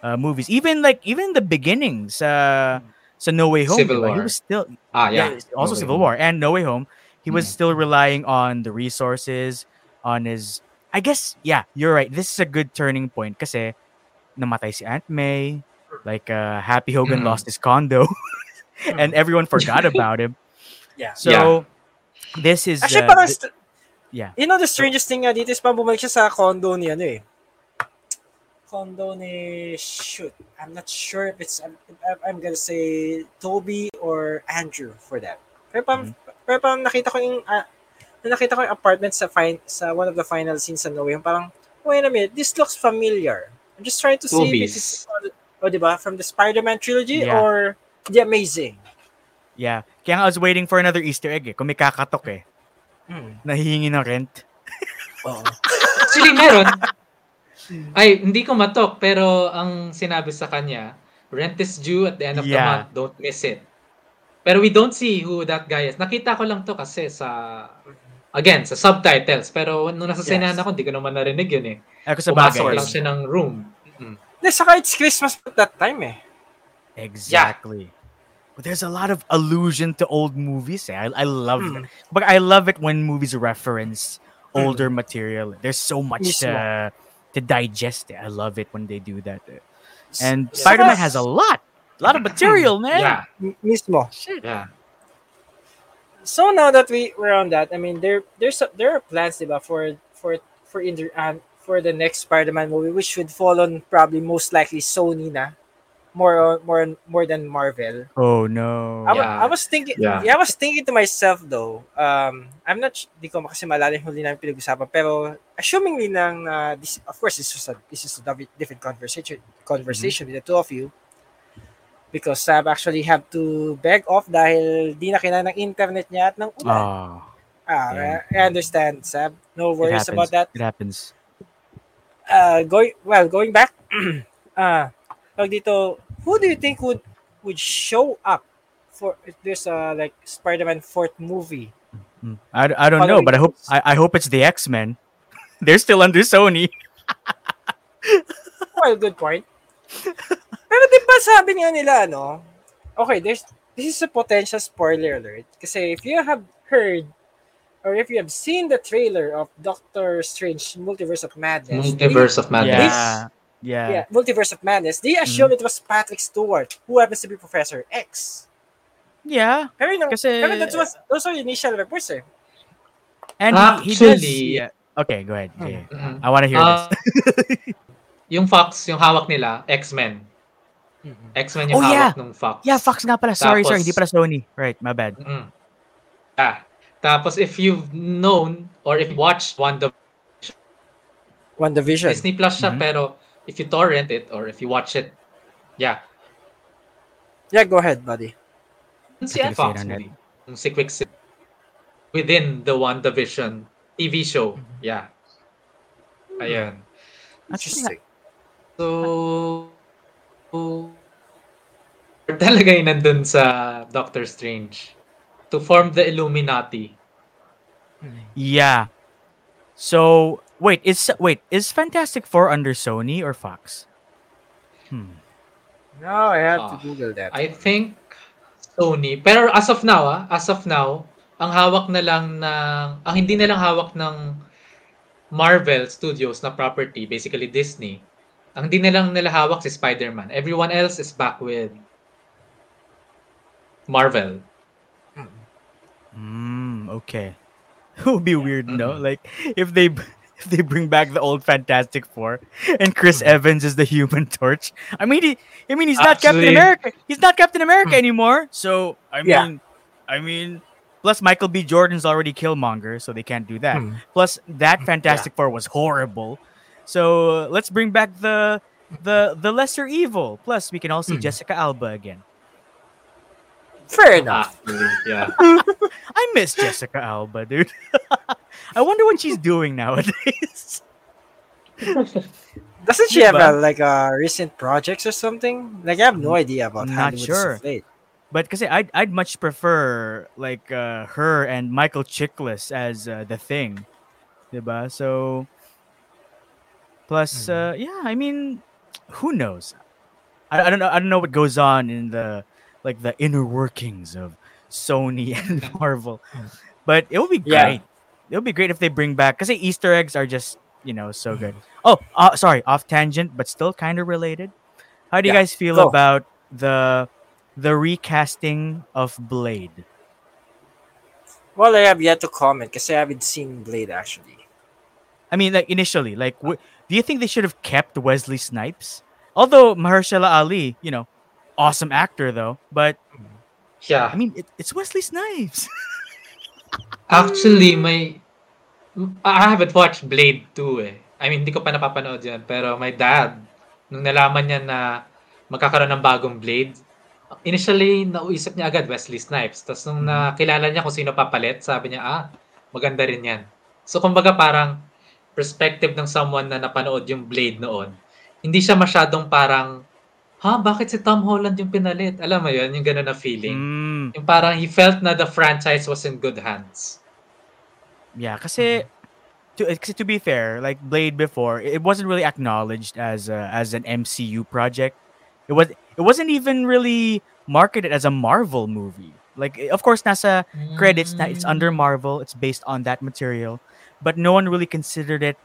uh, movies. Even like even the beginnings, uh, so No Way Home, Civil diba? he War. was still Ah, yeah, yeah. also No Way Civil Home. War and No Way Home. He was Mm. still relying on the resources, on his. I guess yeah, you're right. This is a good turning point kasi namatay si Aunt May. Like uh, Happy Hogan Mm. lost his condo, and everyone forgot about him. yeah So this is actually uh, parang st- yeah. you know the strangest thing nga dito is parang bumalik siya sa condo ni ano eh condo ni shoot I'm not sure if it's I'm, I'm gonna say Toby or Andrew for that pero parang, pero parang nakita ko yung na nakita ko yung apartment sa fin- sa one of the final scenes sa No Way Home, parang, wait a minute, this looks familiar. I'm just trying to see if Movies. it's, oh, di ba, from the Spider-Man trilogy Yeah. or The Amazing. Yeah. Kaya nga I was waiting for another Easter egg eh. Kung may kakatok eh. Hmm. Nahihingi ng rent. Oo. Actually, meron. Ay, hindi ko matok, pero ang sinabi sa kanya, rent is due at the end of the Yeah. month. Don't miss it. Pero we don't see who that guy is. Nakita ko lang to kasi sa, again, sa subtitles. Pero nung nasa Yes. sinehan ako, hindi ko naman narinig yun eh. Ako sa Pumasok bagay. lang siya ng room. Mm. Hindi, saka it's Christmas at that time eh. Exactly. But there's a lot of allusion to old movies. Eh. I, I love Hmm. it. But I love it when movies reference older material. There's so much Mismo. to, to digest. Eh. I love it when they do that. eh. And saka- Spider-Man has a lot. A lot of material, man. Yeah, M- mismo. Shit. yeah. So now that we we're on that, I mean there there's a, there are plans, diba, for for for inter, uh, for the next Spider-Man movie, which would fall on probably most likely Sony na, more on- more more than Marvel. Oh, no. I, Yeah. I was thinking, Yeah. yeah. I was thinking to myself though. Um, I'm not, s- di ko kasi maalala yung huli namin pinag-usapan, pero assumingly ng, uh, this, of course, this is a this is a different conversation conversation with the two of you. Because Sab actually have to beg off dahil di na kailangan ng internet niya at ng ulan. Oh, Ah, Yeah. I understand, Sab. No worries about that. It happens. Uh, going well, going back. uh, tawag dito, who do you think would would show up for there's a like Spider-Man fourth movie? Hmm. I, I don't know, but I hope. I, I hope it's the X-Men. They're still under Sony. Well, good point. Pero di ba sabi nga nila, ano? Okay, there's this is a potential spoiler alert. Kasi if you have heard or if you have seen the trailer of Doctor Strange Multiverse of Madness, they- Multiverse of Madness. Yeah. Yeah. yeah, Multiverse of Madness, they assume it was Patrick Stewart, who happens to be Professor X. Yeah. Pero, yun, Kasi- pero that was, those are initial reports eh. And he, he does. Actually- Yeah. Okay, go ahead. Yeah. Mhm. I want to hear Ah, this. yung Fox, yung hawak nila, X-Men. X-Men yung Oh, yeah. hawak ng Fox. Yeah, Fox nga pala. Sorry, sorry. Tapos- Hindi pala Sony. Right, my bad. Mm. Ah. Tapos if you've known or if you watched Wanda One Division. Disney Plus siya Mhm. pero if you torrent it or if you watch it, yeah. Yeah, go ahead, buddy. Si Fox movie. Yung si Quicksilver. Within the WandaVision TV show. Yeah. Ayan. Interesting. So, so talaga yung nandun sa Doctor Strange to form the Illuminati. Yeah. So wait, is wait is Fantastic Four under Sony or Fox? Hmm. No, I have Ah, to Google that. I think Sony. Pero as of now, ah, as of now, ang hawak na lang ng, ang hindi na lang hawak ng Marvel Studios na property, basically Disney, ang hindi na lang nila hawak si Spider-Man. Everyone else is back with Marvel. Mm, okay. It would be weird, no? Mm. Like if they if they bring back the old Fantastic Four and Chris Evans is the Human Torch. I mean, he, I mean, he's not Captain America. He's not Captain America anymore. So I Yeah. mean, I mean, plus Michael B. Jordan's already Killmonger, so they can't do that. Hmm. Plus that Fantastic Four was horrible. So let's bring back the the the lesser evil. Plus we can all see Hmm. Jessica Alba again. Fair enough. Yeah. I miss Jessica Alba, dude. I wonder what she's doing nowadays. Doesn't she have Diba? a, like a recent projects or something? Like I have no idea about Not Hollywood's sure. of. But because I'd I'd much prefer like uh, her and Michael Chiklis as uh, the thing, diba? So plus, uh, yeah, I mean, who knows? I, I don't know. I don't know what goes on in the like the inner workings of Sony and Marvel, but it would be Yeah. great. It would be great if they bring back because the Easter eggs are just you know so good. Oh, uh, sorry, off tangent, but still kind of related. How do you Yeah, guys feel go. about the the recasting of Blade? Well, I have yet to comment because I haven't seen Blade actually. I mean, like initially, like, w- do you think they should have kept Wesley Snipes? Although Mahershala Ali, you know, awesome actor though, but Yeah. I mean, it, it's Wesley Snipes. Actually, may... I haven't watched Blade 2 eh. I mean, hindi ko pa napapanood yan. Pero my dad, nung nalaman niya na magkakaroon ng bagong Blade, initially, nauisip niya agad Wesley Snipes. Tapos nung nakilala niya kung sino papalit, sabi niya, ah, maganda rin yan. So, kumbaga parang perspective ng someone na napanood yung Blade noon, hindi siya masyadong parang, ha, bakit si Tom Holland yung pinalit? Alam mo yun, yung gano'n na feeling. Mm, Yung parang he felt na the franchise was in good hands. yeah, kasi to, eh, to be fair, like Blade before, it wasn't really acknowledged as a, as an MCU project. It was it wasn't even really marketed as a Marvel movie. Like eh, of course nasa credits na it's under Marvel, it's based on that material, but no one really considered it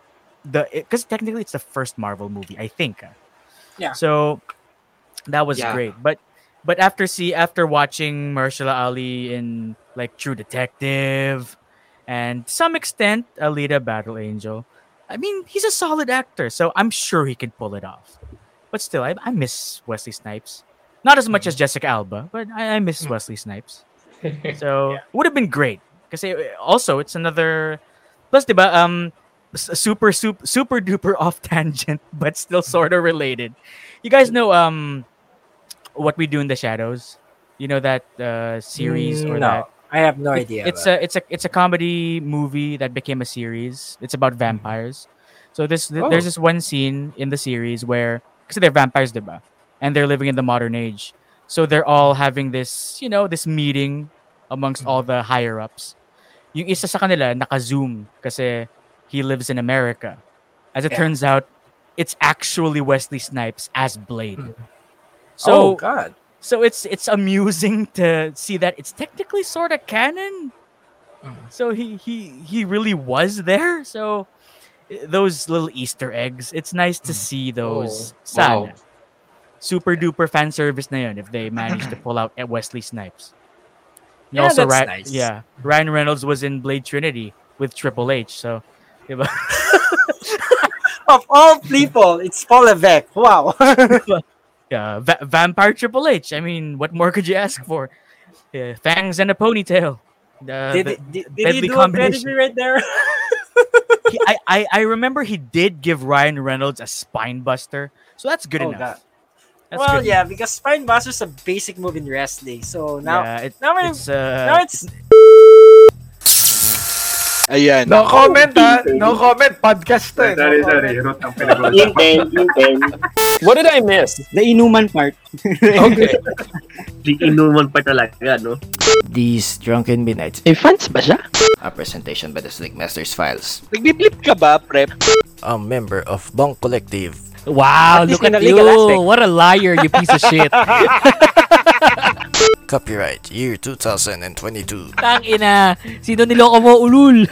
the because technically it's the first Marvel movie, I think. ah. Yeah. So that was Yeah. great, but but after see after watching Mahershala Ali in like True Detective, and to some extent Alita Battle Angel, I mean he's a solid actor, so I'm sure he can pull it off. But still, I, I miss Wesley Snipes. Not as much as Jessica Alba, but I, I miss Wesley Snipes. So it would have been great. Because also it's another plus diba, um super super super duper off tangent, but still sort of related. You guys know um what we do in the shadows? You know that uh, series or Mm, that no, I have no it- idea. It's about a it's a it's a comedy movie that became a series. It's about vampires. So this th- there's Oh. this one scene in the series where because they're vampires, diba? And they're living in the modern age. So they're all having this, you know, this meeting amongst all the higher ups. Yung isa sa kanila naka-zoom kasi he lives in America. As it Yeah. turns out, it's actually Wesley Snipes as Blade. oh So God. so it's it's amusing to see that it's technically sort of canon. Mm. So he he he really was there. So those little Easter eggs, it's nice to see those. Oh, Sana. wow. Super duper fan service na yun if they manage to pull out at Wesley Snipes. And Yeah, that's Ry- nice. yeah, Ryan Reynolds was in Blade Trinity with Triple H. So, diba? Of all people, it's Paul Levesque. Wow. yeah, va- vampire Triple H. I mean, what more could you ask for? Yeah, fangs and a ponytail. The- did, the- did, did he do a combination. pedigree right there? he, I, I I remember he did give Ryan Reynolds a spine buster, so that's good Oh, enough. God. That's well, good yeah, because Spinebuster's a basic move in wrestling. So now, yeah, it, now we're- it's uh, now it's Ayan. No comment ha. No comment. Podcast to eh. No Sorry, sorry. comment. Root ang pinag Inten, inten. What did I miss? The inuman part. Okay. The inuman part talaga, no? These Drunken Midnights, May fans ba siya? a presentation by the Slick Masters Files, Nagbiblip ka ba, prep? a member of Bong Collective. Wow, At look at you. What a liar, you piece of shit. Copyright year 2022. Tang ina. Sino niloko mo, ulul?